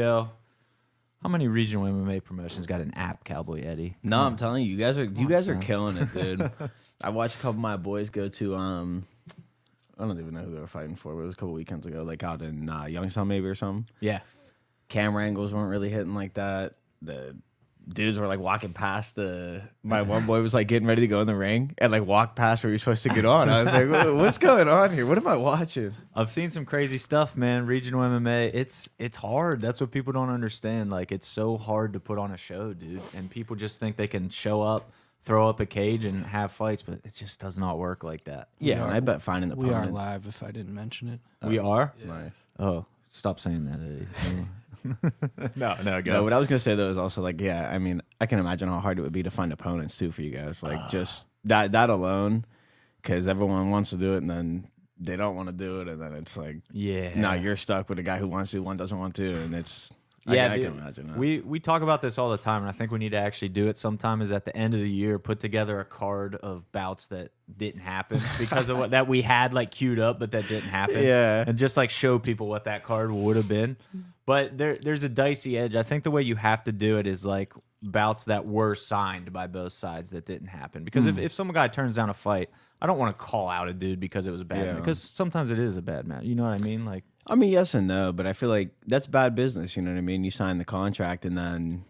Yo, how many regional MMA promotions got an app, Cowboy Eddy? No, I'm telling you, you guys are you guys are killing it, dude. I watched a couple of my boys go to um, I don't even know who they were fighting for, but it was a couple weekends ago, like out in uh, Youngstown maybe or something. Yeah. Camera angles weren't really hitting like that. The dudes were like walking past the. My one boy was like getting ready to go in the ring and like walked past where you're supposed to get on. I was like, "What- what's going on here? What am I watching? I've seen some crazy stuff, man. Regional MMA, it's it's hard. That's what people don't understand. Like it's so hard to put on a show, dude. And people just think they can show up, throw up a cage, and have fights, but it just does not work like that. Yeah, are- I bet finding the We are live. If I didn't mention it, we uh, are. Nice. Oh, stop saying that. Eh? No, no, No, what I was gonna say though is also like, yeah, I mean, I can imagine how hard it would be to find opponents too for you guys. Like ah. just that that alone, because everyone wants to do it and then they don't want to do it, and then it's like, Yeah. no, you're stuck with a guy who wants to, one doesn't want to, and it's yeah, I, dude, can imagine that. we we talk about this all the time, and I think we need to actually do it sometime. Is at the end of the year, put together a card of bouts that didn't happen because of what that we had like queued up, but that didn't happen. Yeah. and just like show people what that card would have been. But there there's a dicey edge. I think the way you have to do it is like bouts that were signed by both sides that didn't happen. Because Hmm. if, if some guy turns down a fight, I don't want to call out a dude because it was a bad Yeah. because sometimes it is a bad match. You know what I mean? Like I mean, yes and no, but I feel like that's bad business. You know what I mean? You sign the contract and then,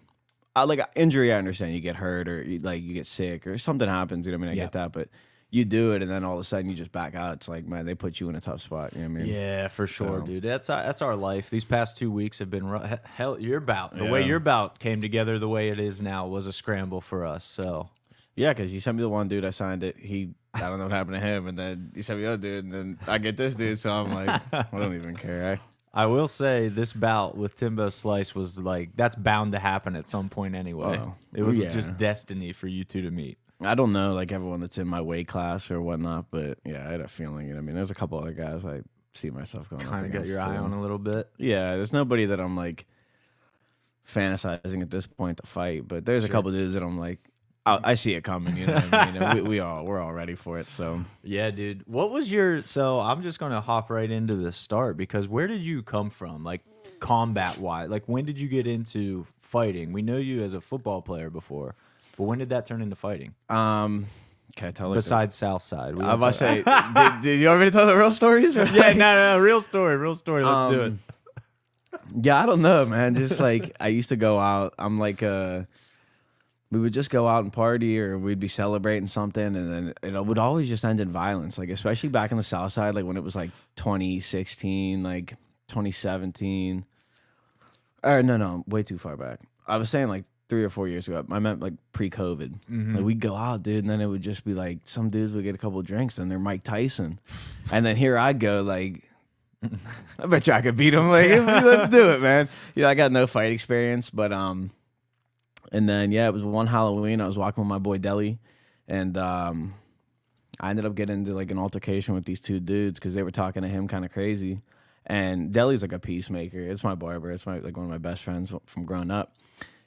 uh, like injury, I understand you get hurt or you, like you get sick or something happens. You know what I mean? I Yeah. get that, but you do it and then all of a sudden you just back out. It's like, man, they put you in a tough spot. You know what I mean? Yeah, for sure, So- dude. That's our, that's our life. These past two weeks have been hell. Your bout, the way Yeah. your bout came together, the way it is now, was a scramble for us. So Yeah, because you sent me the one dude, I signed it. He, I don't know what happened to him, and then you sent me the other dude, and then I get this dude, so I'm like, I don't even care. I, I will say this bout with Timbo Slice was like that's bound to happen at some point anyway. Oh, it was yeah. just destiny for you two to meet. I don't know, like everyone that's in my weight class or whatnot, but yeah, I had a feeling. You know, I mean, there's a couple other guys I see myself going. Kind of got your eye on a little bit. Yeah, there's nobody that I'm like fantasizing at this point to fight, but there's a couple dudes that I'm like, I, I see it coming. You know, what I mean, we, we all we're all ready for it. So Yeah, dude. What was your? So I'm just gonna hop right into the start because where did you come from, like combat wise? Like when did you get into fighting? We know you as a football player before, but when did that turn into fighting? um, can I tell? Like, Besides Southside, I was about to say, did, did you want me to tell the real stories? yeah, no, no, no, real story, real story. Let's do it. Um, Yeah, I don't know, man. Just like I used to go out. I'm like uh we would just go out and party or we'd be celebrating something and then it would always just end in violence. Like especially back in the south side, like when it was like 2016, like 2017. Or no, no, way too far back. I was saying like three or four years ago. I meant like pre-COVID. Like we'd go out, dude, and then it would just be like some dudes would get a couple drinks and they're Mike Tyson, and then here I'd go like I bet you I could beat him. Like, let's do it, man. You know, I got no fight experience, but um, and then yeah, it was one Halloween. I was walking with my boy Deli, and um, I ended up getting into like an altercation with these two dudes because they were talking to him kind of crazy. And Deli's like a peacemaker. It's my barber. It's my like one of my best friends from growing up,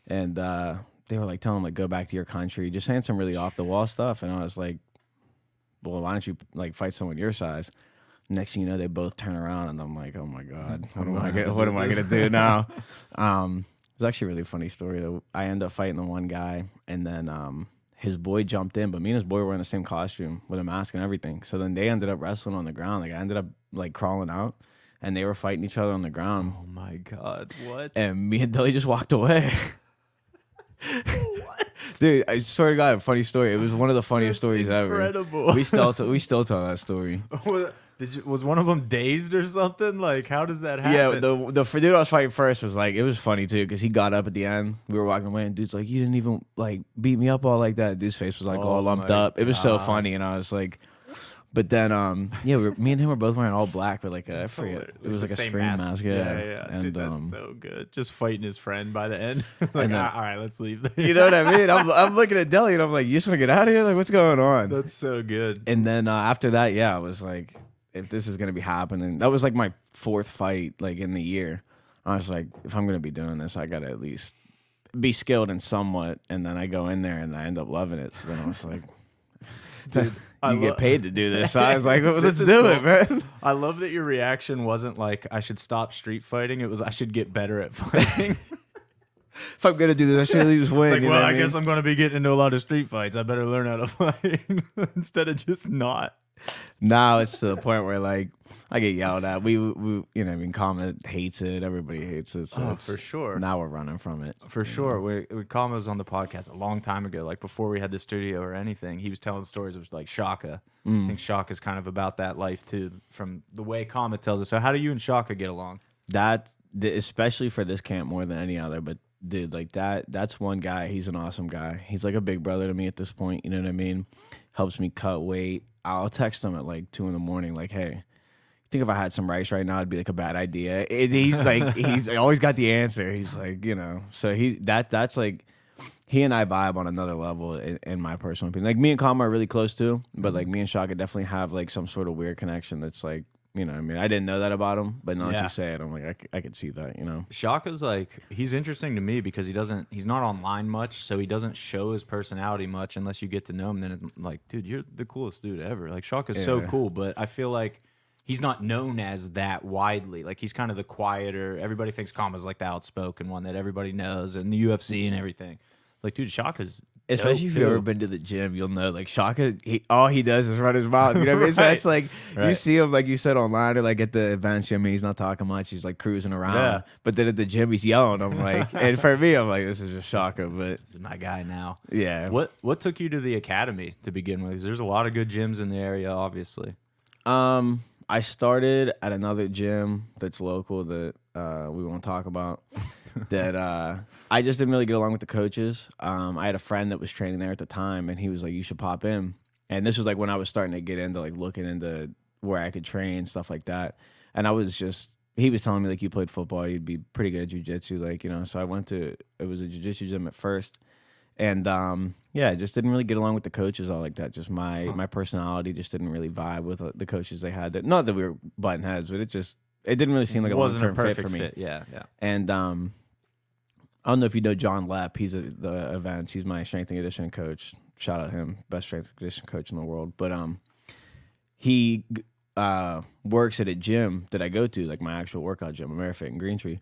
and uh, they were like telling him like go back to your country, just saying some really off the wall stuff. And I was like, well, why don't you like fight someone your size? Next thing you know, they both turn around, and I'm like, oh my god, what am I gonna, what am I gonna do now? Um, it was actually a really funny story though. I end up fighting the one guy, and then um, his boy jumped in, but me and his boy were in the same costume with a mask and everything. So then they ended up wrestling on the ground. Like I ended up like crawling out, and they were fighting each other on the ground. Oh my god, what? And me and Deli just walked away. Dude, I swear to God, a funny story. It was one of the funniest That's stories incredible. ever. We still t- we still tell that story. Was- Did you, was one of them dazed or something? Like, how does that happen? Yeah, the the dude I was fighting first was like it was funny too because he got up at the end. We were walking away and dude's like, "You didn't even like beat me up all like that." Dude's face was like Oh all lumped up. It was so funny, and I was like, but then um yeah, we were, me and him were both wearing all black with like a, I forget it was like a same screen mask, yeah, yeah, yeah. and Dude, that's um, so good. Just fighting his friend by the end. like, then- "Ah, all right, let's leave. you know what I mean? I'm I'm looking at Deli and I'm like, you just want to get out of here? Like, what's going on? that's so good. and then uh, after that, yeah, I was like, if this is gonna be happening, that was like my fourth fight, like in the year. I was like, if I'm gonna be doing this, I gotta at least be skilled in somewhat. And then I go in there and I end up loving it. So then I was like, you I lo- get paid to do this. So I was like, well, let's do cool. it, man. I love that your reaction wasn't like I should stop street fighting. It was I should get better at fighting. If I'm gonna do this, I should just win. it's like, well, I mean? guess I'm going to be getting into a lot of street fights. I better learn how to fight instead of just not. now it's to the point where like I get yelled at. We, we you know, I mean, comment hates it. Everybody hates it. So Oh, for sure. Now we're running from it. For sure. We, we Kama was on the podcast a long time ago, like before we had the studio or anything. He was telling stories of like Shaka. I mm. think Shaka's kind of about that life too, from the way Kama tells us. So, how do you and Shaka get along? That th- especially for this camp more than any other. But dude, like that, that's one guy. He's an awesome guy. He's like a big brother to me at this point. You know what I mean? Helps me cut weight. I'll text him at like two in the morning, like, hey. Think if I had some rice right now, it'd be like a bad idea. It, he's like, he's always got the answer. He's like, you know, so he that that's like, he and I vibe on another level in, in my personal opinion. Like me and Kama are really close too, but like mm-hmm. me and Shaka definitely have like some sort of weird connection. That's like, you know, I mean, I didn't know that about him, but now that Yeah. you say it, I'm like, I, c- I could see that, you know. Shaka's like he's interesting to me because he doesn't he's not online much, so he doesn't show his personality much unless you get to know him. Then it's like, dude, you're the coolest dude ever. Like Shaka's so Yeah. cool, but I feel like he's not known as that widely. Like he's kind of the quieter. Everybody thinks Kama's like the outspoken one that everybody knows and the UFC and everything. Like, dude, Shaka's Especially if you've ever been to the gym, you'll know like Shaka, he, all he does is run his mouth. You know what I mean? So Right. that's like you see him like you said online or like at the events. I mean, he's not talking much. He's like cruising around. Yeah. But then at the gym, he's yelling. I'm like, and for me, I'm like, this is just Shaka. But This is my guy now. yeah, What what took you to the academy to begin with? there's a lot of good gyms in the area, obviously. Um, I started at another gym that's local that uh, we won't talk about. that uh, I just didn't really get along with the coaches. Um, I had a friend that was training there at the time, and he was like, "You should pop in." And this was like when I was starting to get into like looking into where I could train stuff like that. And I was just he was telling me like you played football, you'd be pretty good at jujitsu, like you know. So I went to it was a jujitsu gym at first, and um, yeah, I just didn't really get along with the coaches all like that. Just my my personality just didn't really vibe with uh, the coaches they had. That not that we were butting heads, but it just it didn't really seem like a long term fit for me. fit. Yeah, yeah. And um, I don't know if you know John Lepp. He's at the events. He's my strength and conditioning coach. Shout out him, best strength and conditioning coach in the world. But um, he uh works at a gym that I go to, like my actual workout gym, AmeriFit in Green Tree.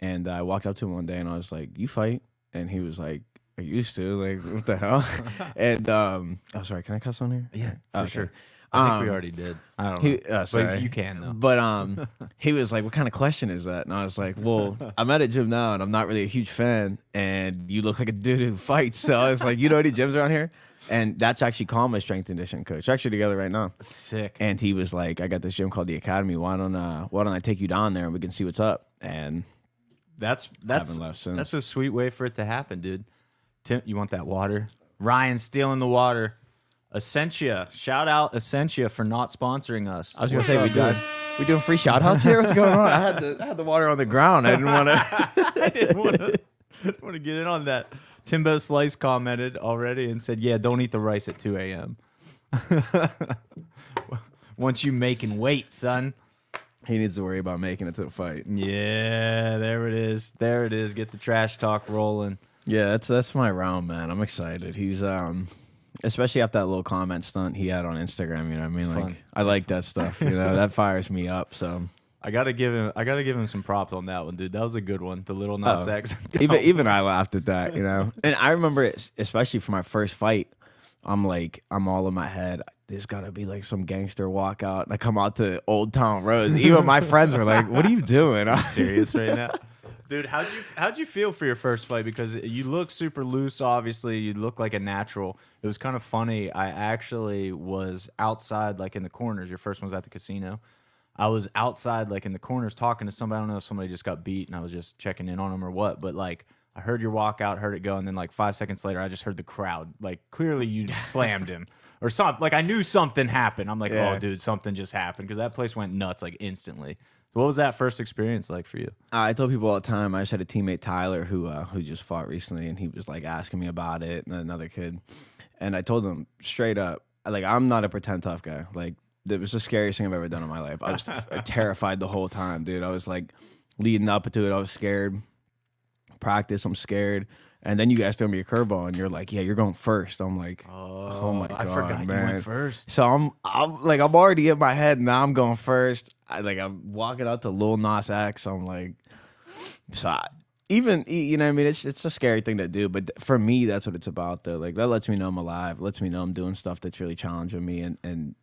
And I walked up to him one day and I was like, "You fight?" And he was like, "I used to." Like, what the hell? and um, oh, sorry, can I cuss on here? Yeah, for Okay. sure. I think we Um, already did. I don't He, know. uh, sorry. But you can though. But um, he was like, "What kind of question is that?" And I was like, "Well, I'm at a gym now, and I'm not really a huge fan, and you look like a dude who fights." So I was like, "You know any gyms around here?" And that's actually called my strength and conditioning coach. They're actually together right now. Sick. And he was like, "I got this gym called the Academy. Why don't uh, why don't I take you down there and we can see what's up?" And That's that's left since. that's a sweet way for it to happen, dude. Tim, you want that water? Ryan stealing the water. Essentia, shout out Essentia for not sponsoring us. I was gonna say, we doing we doing free shout outs here? What's going on? I had the I had the water on the ground. I didn't want to. I didn't want to want to get in on that. Timbo Slice commented already and said, "Yeah, don't eat the rice at 2 a.m. Once you making weight, son. he needs to worry about making it to the fight. Yeah, there it is. There it is. Get the trash talk rolling. Yeah, that's that's my round, man. I'm excited. He's um especially after that little comment stunt he had on Instagram, you know what I mean? It's like fun. I like that stuff, you know. that fires me up. So I gotta give him. I gotta give him some props on that one, dude. That was a good one. The little Nas Oh. X. even even I laughed at that, you know. And I remember it, especially for my first fight, I'm like I'm all in my head. There's gotta be like some gangster walkout. And I come out to Old Town Road. Even my friends were like, What are you doing? I was serious right now, dude. How'd you How'd you feel for your first fight? Because you look super loose. Obviously, you look like a natural. It was kind of funny. I actually was outside, like in the corners. Your first one was at the casino. I was outside, like in the corners, talking to somebody. I don't know if somebody just got beat, and I was just checking in on them or what. But like, I heard your walkout, heard it go, and then like five seconds later, I just heard the crowd. Like, clearly you slammed him or something. Like, I knew something happened. I'm like, oh, Yeah. oh, dude, something just happened because that place went nuts like instantly. So, what was that first experience like for you? I tell people all the time. I just had a teammate Tyler who uh, who just fought recently, and he was like asking me about it, and another kid, and I told him straight up, like I'm not a pretend tough guy. Like it was the scariest thing I've ever done in my life. I was terrified the whole time, dude. I was like leading up to it, I was scared. Practice, I'm scared, And then you guys throw me a curveball, and you're like, "Yeah, you're going first. I'm like, "Oh, my god, I forgot you man!" went first. So I'm, I'm like, I'm already in my head. Now I'm going first. I like, I'm walking out to Lil Nas X. I'm like, so I, even you know, what I mean, it's it's a scary thing to do, but for me, that's what it's about. Though, like that lets me know I'm alive. Lets me know I'm doing stuff that's really challenging me and and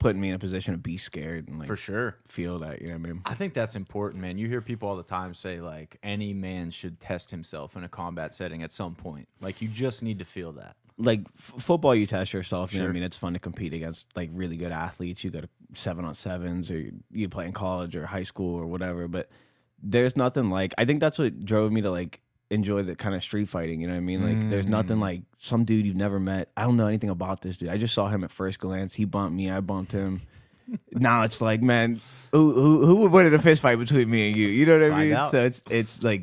putting me in a position to be scared and like For sure. feel that. You know what I mean? I think that's important, man. You hear people all the time say like any man should test himself in a combat setting at some point. Like you just need to feel that. like f- football, you test yourself. You know what I mean? It's fun to compete against like really good athletes. You go to seven on sevens, or you play in college or high school or whatever. But there's nothing like I think that's what drove me to like enjoy the kind of street fighting. You know what I mean? Like there's nothing mm. like some dude you've never met. I don't know anything about this dude. I just saw him at first glance. He bumped me. I bumped him. now it's like, man, who who who would win in a fist fight between me and you? You know what I mean? out. So it's it's like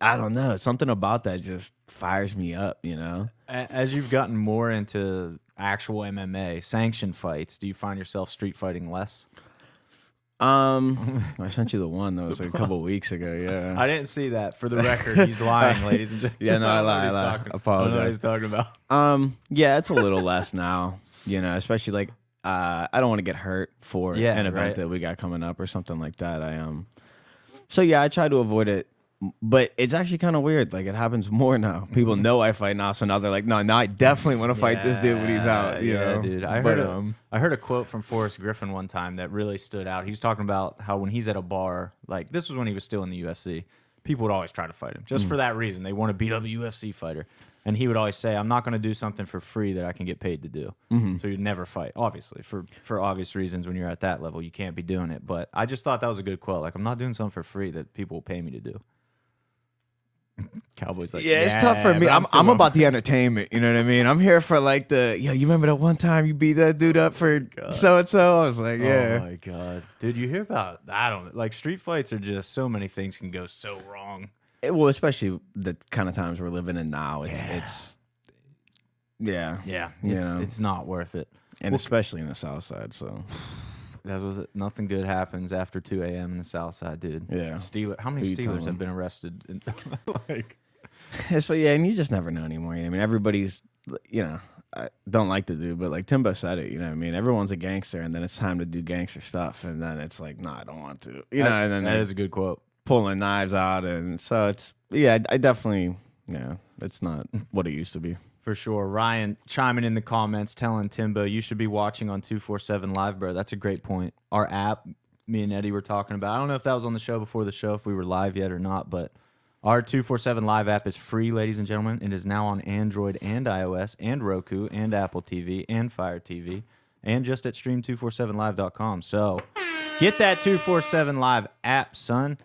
I don't know. Something about that just fires me up. You know? As you've gotten more into actual MMA, sanctioned fights, do you find yourself street fighting less? Um, I sent you the one that was like a couple weeks ago. Yeah. I didn't see that. For the record, he's lying, ladies and gentlemen. Yeah, no, I lied, I lied. talking- I know what Apologize. he's talking about. Um, yeah, it's a little less now. You know, especially like uh, I don't want to get hurt for Yeah, an event right. that we got coming up or something like that. I um, so yeah, I try to avoid it. But it's actually kind of weird. Like it happens more now. People know I fight now, so now they're like, "No, now I definitely want to fight this dude when he's out." You yeah, know, dude. I But, heard, a, um, I heard a quote from Forrest Griffin one time that really stood out. He was talking about how when he's at a bar, like this was when he was still in the UFC, people would always try to fight him Mm. just for that reason. They want to beat up a UFC fighter. And he would always say, "I'm not going to do something for free that I can get paid to do." Mm-hmm. So you'd never fight, obviously, for for obvious reasons. When you're at that level, you can't be doing it. But I just thought that was a good quote. Like, I'm not doing something for free that people will pay me to do. Cowboys like, yeah, it's tough for me. I'm, I'm about the entertainment. You know what I mean? I'm here for like the yo. You remember that one time you beat that dude up for so and so? I was like, oh yeah. Oh my god, did You hear about? I don't like street fights are just so many things can go so wrong. It- well, especially the kind of times we're living in now. It's it's yeah, Yeah, it's Yeah. it's not worth it. and especially in the South Side. So That was it. Nothing good happens after 2 a.m. in the South Side, dude. Yeah. Steeler. How many Who you Steelers telling? have been arrested? In, like, but yeah, and you just never know anymore. I mean, everybody's you know. I don't like to do, but like Timbo said it, you know what I mean? Everyone's a gangster, and then it's time to do gangster stuff, and then it's like, no, I don't want to. You know, and then that a good quote. pulling knives out, and so it's, yeah, I, I definitely, yeah, it's not what it used to be. For sure. Ryan chiming in the comments telling Timbo you should be watching on 247 Live, bro. That's a great point. Our app, me and Eddy were talking about. I don't know if that was on the show before the show, if we were live yet or not, but our 247 Live app is free, ladies and gentlemen. It is now on Android and iOS and Roku and Apple TV and Fire TV and just at stream247live.com. So get that 247 Live app, son.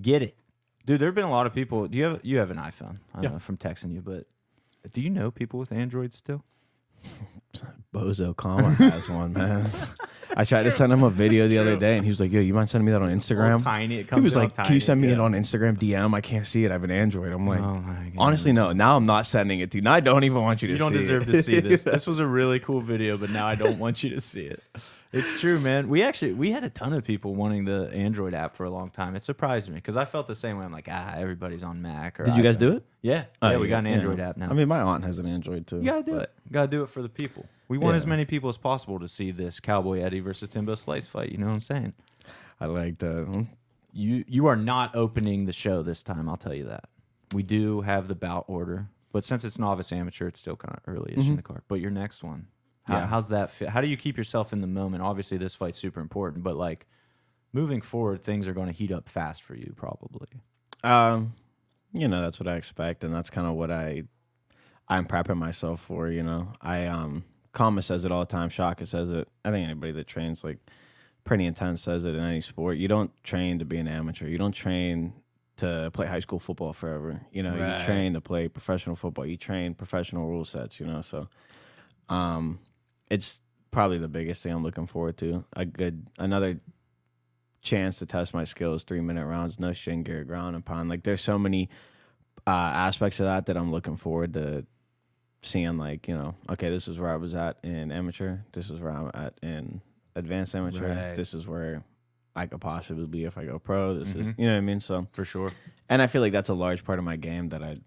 Get it. Dude, there have been a lot of people. Do you have you have an iPhone? I Yeah. know from texting you, but do you know people with Androids still? Bozo Kama has one, man. I tried to send him a video That's the other day, and he was like, "Yo, you mind sending me that on Instagram?" tiny. It He comes was in all like, "Can you send me it on Instagram DM? I can't see it. I have an Android." I'm like, Oh honestly, no. Now I'm not sending it to you. Now I don't even want you to. You don't deserve it. to see this. This was a really cool video, but now I don't want you to see it. It's true, man. We actually we had a ton of people wanting the Android app for a long time. It surprised me because I felt the same way. I'm like, ah, everybody's on Mac. Or Did you guys iPhone. do it? Yeah, Oh, yeah. We got an Android app now. I mean, my aunt has an Android too. you gotta do but- it. Gotta do it for the people. We want Yeah. as many people as possible to see this Cowboy Eddy versus Timbo Slice fight. You know what I'm saying? I like that. You you are not opening the show this time. I'll tell you that. We do have the bout order, but since it's novice amateur, it's still kind of early-ish in the card. But your next one, how. Yeah. how's that fit? How do you keep yourself in the moment? Obviously, this fight's super important, but like moving forward, things are going to heat up fast for you, probably. Um, you know, that's what I expect, and that's kind of what I I'm prepping myself for. You know, I um, Kama says it all the time. Shaka says it. I think anybody that trains like pretty intense says it in any sport. You don't train to be an amateur. You don't train to play high school football forever. You know, Right. you train to play professional football. You train professional rule sets. You know, so um, it's probably the biggest thing I'm looking forward to. A good another chance to test my skills. Three minute rounds, no shin gear, ground and pound. Like there's so many uh, aspects of that that I'm looking forward to seeing. Like you know, okay, this is where I was at in amateur. This is where I'm at in advanced amateur. Right. This is where I could possibly be if I go pro. This is Mhm. you know what I mean. So For sure. and I feel like that's a large part of my game that I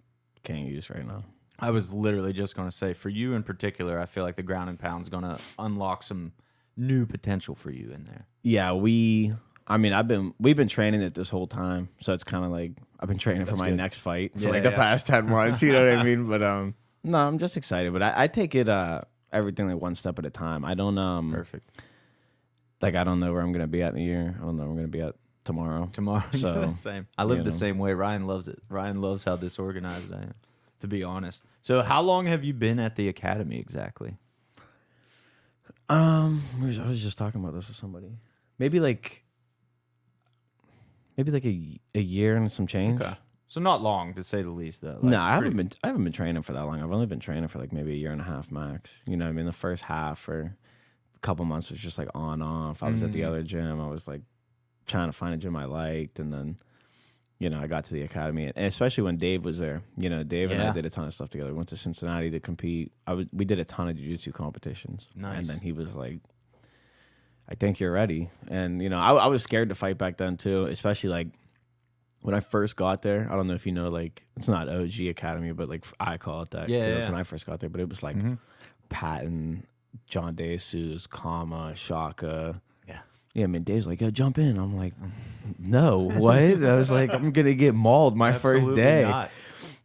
can't use right now. I was literally just going to say, for you in particular, I feel like the ground and pound's going to unlock some new potential for you in there. Yeah, we. I mean, I've been we've been training it this whole time, so it's kind of like I've been training That's for my good. next fight for Yeah, like the past ten months. You know what I mean? But um, no, I'm just excited. But I, I take it uh everything like one step at a time. I don't um Perfect. like I don't know where I'm gonna be at in a year. I don't know where I'm gonna be at tomorrow. Tomorrow, So, same. I live the know. same way. Ryan loves it. Ryan loves how disorganized I am, to be honest. So, how long have you been at the academy exactly? Um, I was- just talking about this with somebody. Maybe like, maybe like a a year and some change. So not long, to say the least, though. Like, no, I haven't been. I haven't been training for that long. I've only been training for like maybe a year and a half max. You know, what I mean, the first half or a couple months was just like on off. I was at the Mm. other gym. I was like trying to find a gym I liked, and then you know I got to the academy, and especially when Dave was there. You know, Dave and I did a ton of stuff together. We went to Cincinnati to compete. I was, we did a ton of jiu-jitsu competitions. And then he was like. I think you're ready, and you know I, I was scared to fight back then too, especially like when I first got there, I don't know if you know, like it's not OG Academy, but like I call it that. Yeah, yeah, yeah. when I first got there. But it was like Mhm. Patton, John DeSuze, Kama, Shaka. Yeah. Yeah, I mean, Dave's like, yo, jump in. I'm like, no, what? I was like, I'm gonna get mauled my first Absolutely day. not.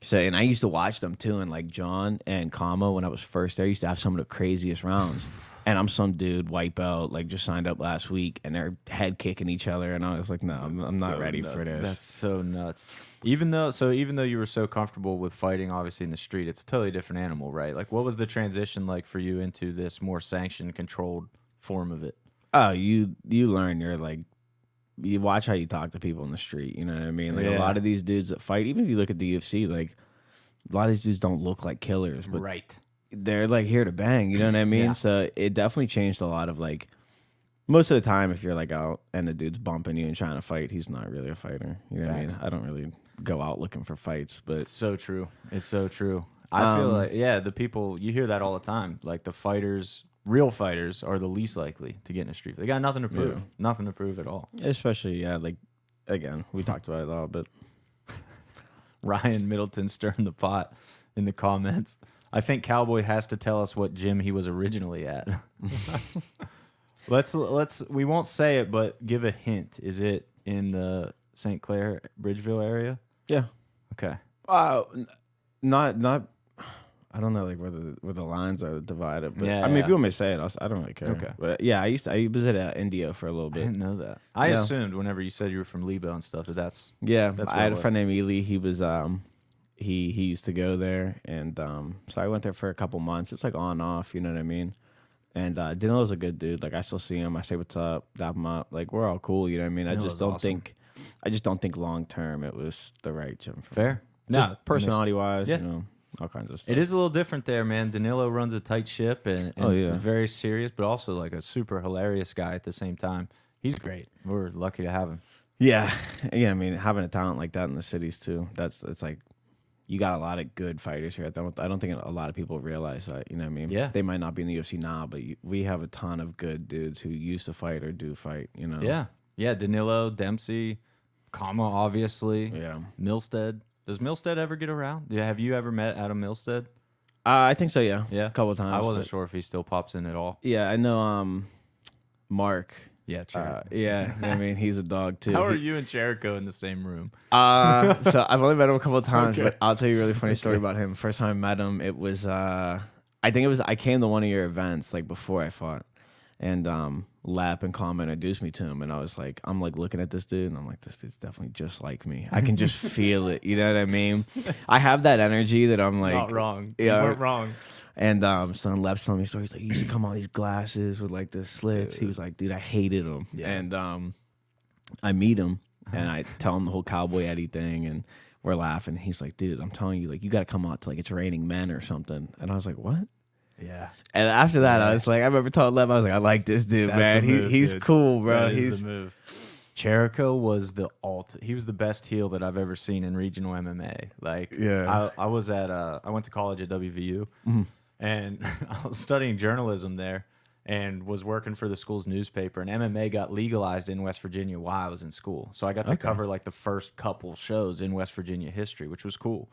So, and I used to watch them too, and like John and Kama, when I was first there, used to have some of the craziest rounds. And I'm some dude, white belt, like just signed up last week, and they're head kicking each other, and I was like, no, I'm, I'm not So ready nuts. for this. That's so nuts. Even though, so even though you were so comfortable with fighting, obviously in the street, it's a totally different animal, right? Like, what was the transition like for you into this more sanctioned, controlled form of it? Oh, you you learn you're like you watch how you talk to people in the street. You know what I mean? Like a lot of these dudes that fight, even if you look at the UFC, like a lot of these dudes don't look like killers, but right. they're like here to bang. You know what I mean? Yeah. So it definitely changed a lot of like. Most of the time, if you're like out and the dude's bumping you and trying to fight, he's not really a fighter. You know what I mean? I don't really go out looking for fights, but It's so true. It's so true. I feel Um, like yeah, the people you hear that all the time. Like the fighters, real fighters, are the least likely to get in a street. They got nothing to prove. Yeah. Nothing to prove at all. especially yeah, like again, we talked about it a lot, but Ryan Middleton stirring the pot in the comments. I think Cowboy has to tell us what gym he was originally at. let's let's we won't say it, but give a hint. Is it in the St. Clair Bridgeville area? yeah, Okay. Uh, not not. I don't know like where the where the lines are divided, but Yeah, I mean, yeah. if you want me to say it, I'll, si don't really care. Okay. but yeah, I used to, I was at uh, India for a little bit. I didn't know that. I Yeah. assumed whenever you said you were from Lebo and stuff that that's Yeah, That's I had a friend named Ely. He was um, he he used to go there, and um, so I went there for a couple months. It was like on off, you know what I mean. And uh, Danilo's a good dude. Like I still see him. I say what's up, dap him up. Like we're all cool. You know what I mean. I just don't awesome. think, I just don't think long term it was the right gym for me. fair. Just No, personality wise, Yeah. you know, all kinds of stuff. It is a little different there, man. Danilo runs a tight ship and, oh, and Oh, yeah. very serious, but also like a super hilarious guy at the same time. He's great. We're lucky to have him. Yeah, yeah. I mean, having a talent like that in the cities too. That's it's like you got a lot of good fighters here. I don't, I don't think a lot of people realize that. You know what I mean? Yeah. They might not be in the UFC now, but you, we have a ton of good dudes who used to fight or do fight. You know? Yeah. Yeah. Danilo, Dempsey, Kama, obviously. Yeah. Milstead. Does Milstead ever get around? Yeah, have you ever met Adam Milstead? Uh, I think so. Yeah. Yeah. A couple of times. I wasn't but- sure if he still pops in at all. Yeah, I know. Um, Mark. Yeah, Uh, yeah, I mean he's a dog too. How are you and Cherico in the same room? Uh, so I've only met him a couple of times, Okay. but I'll tell you a really funny story about him. First time I met him, it was uh, I think it was I came to one of your events like before I fought, and um, Lap and Kama introduced me to him, and I was like, I'm like looking at this dude, and I'm like, this dude's definitely just like me. I can just feel it. You know what I mean? I have that energy that I'm like, Not wrong. yeah. You weren't wrong. and um, son Lep's telling me stories like he used to come on these glasses with like the slits. He was like, dude, I hated him. Yeah. And um, I meet him and I tell him the whole cowboy Eddy thing, and we're laughing. He's like, dude, I'm telling you, like, you got to come out to like it's raining men or something. And I was like, what? Yeah. And after that, Yeah. I was like, I remember telling Lev, I was like, I like this dude, That's man. the He, he's dude. cool, bro. He's the move. Cherico was the alt. He was the best heel that I've ever seen in regional MMA. Like, Yeah. I, I was at. Uh, I went to college at WVU, Mm-hmm. and I was studying journalism there, and was working for the school's newspaper. And MMA got legalized in West Virginia while I was in school, so I got to Okay. cover like the first couple shows in West Virginia history, which was cool.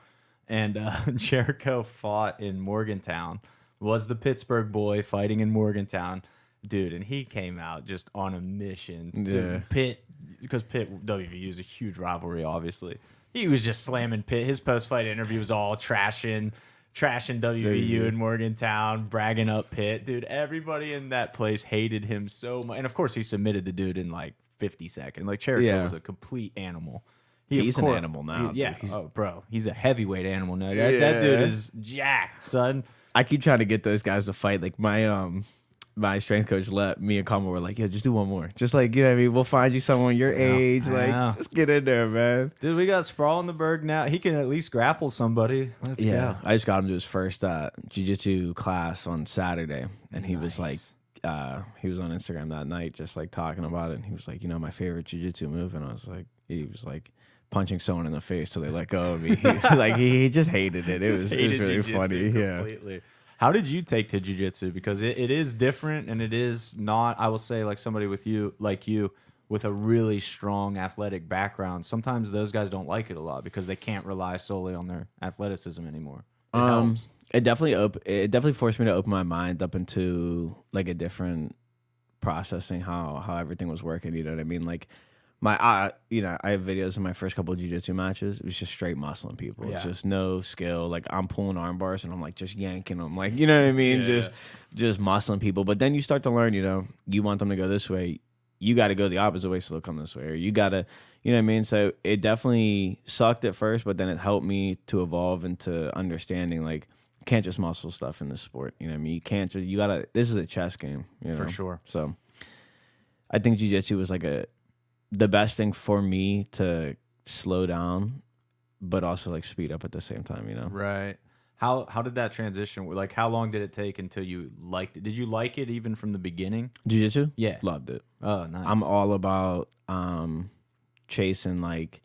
and uh, Cherico fought in Morgantown. Was the Pittsburgh boy fighting in Morgantown, dude? And he came out just on a mission. Yeah. Dude, Pitt, because Pitt WVU is a huge rivalry, obviously. He was just slamming Pitt. His post fight interview was all trashing, trashing WVU in Morgantown, bragging up Pitt. Dude, everybody in that place hated him so much. And of course, he submitted the dude in like 50 seconds. Like Cherico Yeah. was a complete animal. He, He's an course- animal now, he- yeah. He's- oh, bro. He's a heavyweight animal now. That, that dude is jacked, son. I keep trying to get those guys to fight. Like my um my strength coach let me and Kama were like, yeah, just do one more. Just like, you know what I mean? We'll find you someone your age. I Like, know. just get in there, man. Dude, we got Sprawl in the Burgh now. He can at least grapple somebody. Let's Yeah. go. I just got him to his first uh jiu-jitsu class on Saturday. And he was like uh he was on Instagram that night just like talking about it. And he was like, you know, my favorite jiu-jitsu move. And I was like, he was like punching someone in the face till they let go of me. like he, he just hated it. It Just was, it was really funny. Yeah. How did you take to jujitsu? Because it, it is different and it is not, I will say, like somebody with you, like you, with a really strong athletic background. Sometimes those guys don't like it a lot because they can't rely solely on their athleticism anymore. It um, helps. it definitely op- it definitely forced me to open my mind up into like a different processing how how everything was working. You know what I mean? Like my I you know I have videos of my first couple of jujitsu matches. It was just straight muscling people. It's just no skill. Like I'm pulling arm bars and I'm like just yanking them. Like you know what I mean? Yeah, just just muscling people. But then you start to learn. You know, you want them to go this way. You got to go the opposite way so they'll come this way. Or you got to, you know what I mean? So it definitely sucked at first, but then it helped me to evolve into understanding like you can't just muscle stuff in this sport. You know what I mean? You can't just, you got to, this is a chess game. You know? For sure. So I think jujitsu was like a, the best thing for me to slow down, but also like speed up at the same time, you know? Right. How how did that transition? Like, how long did it take until you liked it? Did you like it even from the beginning? Jiu-jitsu? Yeah. Loved it. Oh, nice. I'm all about um chasing like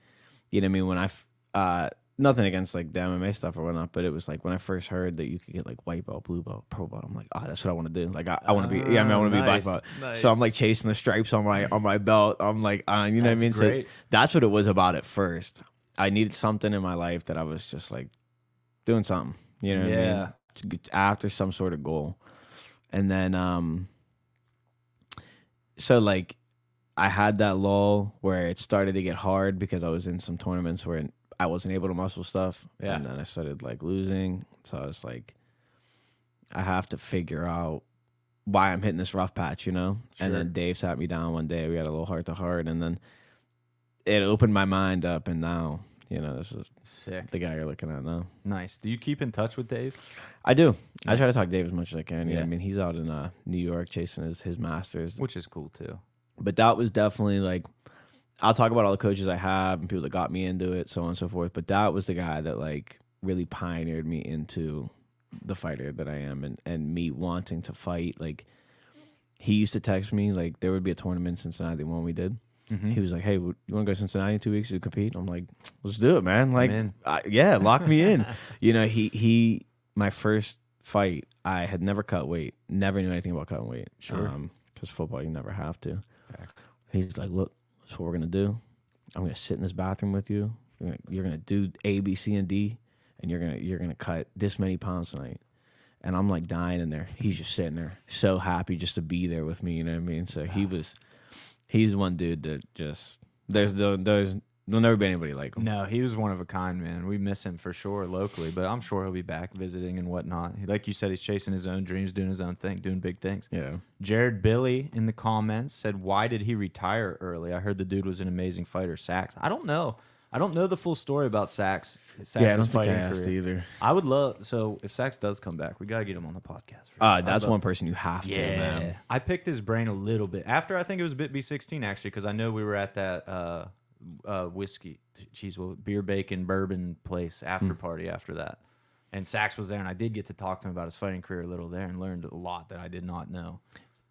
you know what I mean when I uh nothing against like the MMA stuff or whatnot, but it was like when I first heard that you could get like white belt, blue belt, pro belt, I'm like, oh, that's what I want to do. Like I, I want to be, yeah, I mean, I want to be black nice, belt. nice. So I'm like chasing the stripes on my on my belt. I'm like, uh, you know That's what I mean? So that's what it was about at first. I needed something in my life that I was just like doing something. You know what I Yeah. mean? After some sort of goal, and then um, so like I had that lull where it started to get hard because I was in some tournaments where I wasn't able to muscle stuff. Yeah. And then I started like losing. So I was like, I have to figure out why I'm hitting this rough patch, you know? And then Dave sat me down one day. We had a little heart to heart. And then it opened my mind up. And now, you know, this is sick. the guy you're looking at now. Nice. Do you keep in touch with Dave? I do. I try to talk to Dave as much as I can. Yeah. Yeah. I mean, he's out in uh, New York chasing his, his masters. Which is cool too. but that was definitely like I'll talk about all the coaches I have and people that got me into it, so on and so forth. But that was the guy that like really pioneered me into the fighter that I am and and me wanting to fight. Like he used to text me like there would be a tournament in Cincinnati the one we did. Mm-hmm. He was like, "Hey, you want to go to Cincinnati in two weeks to compete?" I'm like, "Let's do it, man! Like. I, yeah, lock me in." you know, he he my first fight, I had never cut weight, never knew anything about cutting weight. Sure. because football you never have to. Fact. He's like, look, that's what we're gonna do. I'm gonna sit in this bathroom with you. You're gonna, you're gonna do A, B, C, and D, and you're gonna you're gonna cut this many pounds tonight. And I'm like dying in there. He's just sitting there, so happy just to be there with me. You know what I mean? So he was, he's one dude that just there's no there's there'll never be anybody like him. No, he was one of a kind, man. We miss him for sure locally, but I'm sure he'll be back visiting and whatnot. Like you said, he's chasing his own dreams, doing his own thing, doing big things. Yeah. Jared Billy in the comments said, "Why did he retire early? I heard the dude was an amazing fighter." Sachs. I don't know. I don't know the full story about Sachs. Sachs' Yeah, I don't think I asked career. either. I would love. So if Sachs does come back, we gotta get him on the podcast. For Uh, that's one person you have to, Yeah, man. I picked his brain a little bit after I think it was BitB16 actually because I know we were at that uh, uh, whiskey, cheese, well, beer, bacon, bourbon place after Hmm. party after that, and Sachs was there, and I did get to talk to him about his fighting career a little there and learned a lot that I did not know.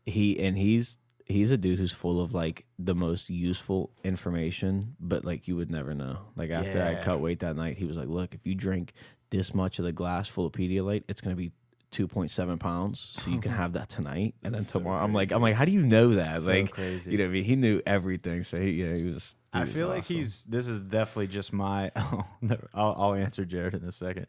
he and he's he's a dude who's full of like the most useful information, but like you would never know. Like after I cut weight that night, he was like, "Look, if you drink this much of the glass full of Pedialyte, it's gonna be." 2.7 pounds so you can have that tonight and then That's so tomorrow i'm like i'm like how do you know that So like crazy. you know what I mean? he knew everything so he, yeah he was I feel like he's. This is definitely just my. I'll, I'll answer Jared in a second.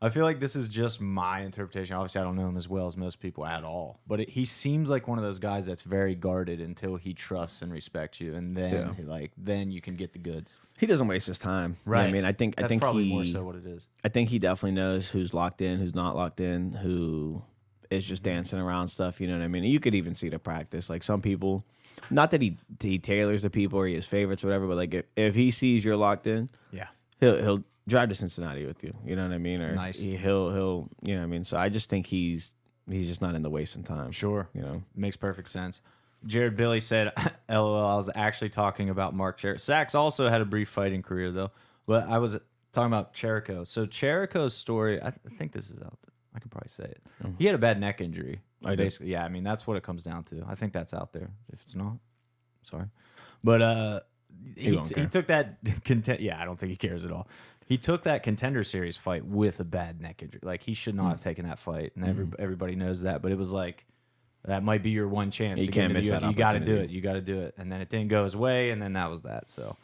I feel like this is just my interpretation. Obviously, I don't know him as well as most people at all, but it, he seems like one of those guys that's very guarded until he trusts and respects you, and then Yeah. he, like then you can get the goods. he doesn't waste his time. You know I mean, I think that's I think probably he, more so what it is. I think he definitely knows who's locked in, who's not locked in, who is just dancing around stuff. You know what I mean? You could even see the practice. Like some people, not that he he tailors the people or he has favorites or whatever, but like if, if he sees you're locked in, Yeah, he'll he'll drive to Cincinnati with you. You know what I mean? Or Nice. he, he'll he'll you know what I mean. So I just think he's he's just not in the wasting time. sure. You know. Makes perfect sense. Jared Billy said, "LOL." I was actually talking about Mark Cher. Sachs also had a brief fighting career though, but I was talking about Cherico. So Cherico's story, I, th- I think this is out. There. I can probably say it. Mm-hmm. He had a bad neck injury. I did. basically, yeah. I mean, that's what it comes down to. I think that's out there. If it's not, sorry, but uh, he, won't he care. took that content. Yeah, I don't think he cares at all. He took that contender series fight with a bad neck injury. Like he should not Hmm. have taken that fight, and every, everybody knows that. But it was like that might be your one chance. You to get can't into miss the that UFC. You got to do opportunity. it. You got to do it. And then it didn't go his way, and then that was that. So,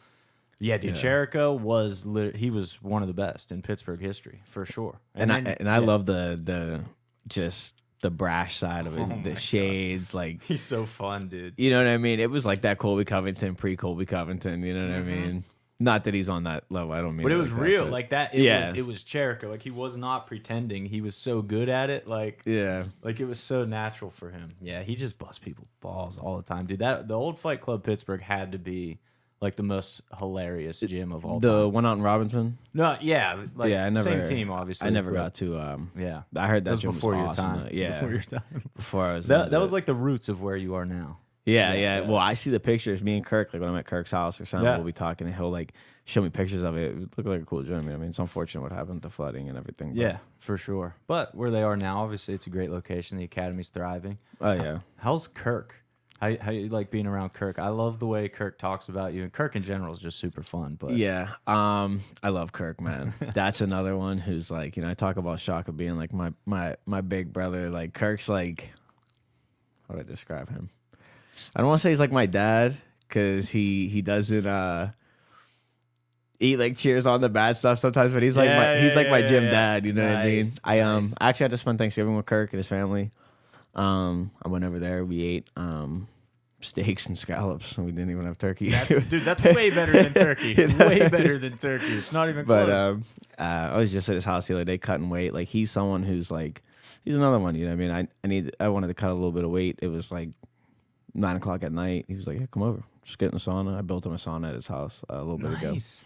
yeah, dude. Cherico was lit- he was one of the best in Pittsburgh history for sure. And, I then- and I yeah. love the the just the brash side of it, Oh the God. shades, like he's so fun, dude. you know what I mean. It was like that Colby Covington pre Colby Covington. You know what Mm-hmm. I mean? Not that he's on that level. I don't mean. But it was like real, but- like that. It Yeah. was, it was Cherico. Like he was not pretending. He was so good at it. Like yeah. Like it was so natural for him. Yeah, he just busts people balls all the time, dude. That the old Fight Club Pittsburgh had to be like the most hilarious gym of all The time. one out in Robinson. No, yeah, like yeah, I never. same team obviously. I never but- got to. Um, Yeah, I heard that, that was before was your awesome, time. though. Yeah, before your time. before I was. That that was like the roots of where you are now. Yeah, Yeah, yeah, yeah. Well, I see the pictures. Me and Kirk, like when I'm at Kirk's house or something, Yeah. we'll be talking, and he'll like show me pictures of it. It looked like a cool gym. I mean, it's unfortunate what happened, to flooding and everything. but- Yeah, for sure. But where they are now, obviously, it's a great location. The academy's thriving. Oh yeah. How's Kirk? How how you like being around Kirk? I love the way Kirk talks about you, and Kirk in general is just super fun. But Yeah. Um, I love Kirk, man. That's another one who's like, you know, I talk about Shaka being like my my my big brother. Like Kirk's like, how do I describe him? I don't want to say he's like my dad because he he doesn't uh he like cheers on the bad stuff sometimes, but he's like Yeah, my he's yeah, like my yeah, gym yeah. dad. You know what I mean? Nice, I um nice. I actually had to spend Thanksgiving with Kirk and his family. Um, I went over there. We ate um steaks and scallops, and we didn't even have turkey. That's dude, that's way better than turkey. way better than turkey. It's not even But close. um, uh, I was just at his house the other day cutting weight. Like he's someone who's like, he's another one. You know, what I mean, I I need I wanted to cut a little bit of weight. It was like nine o'clock at night. He was like, "Yeah, come over, just get in the sauna." I built him a sauna at his house uh, a little bit ago, nice.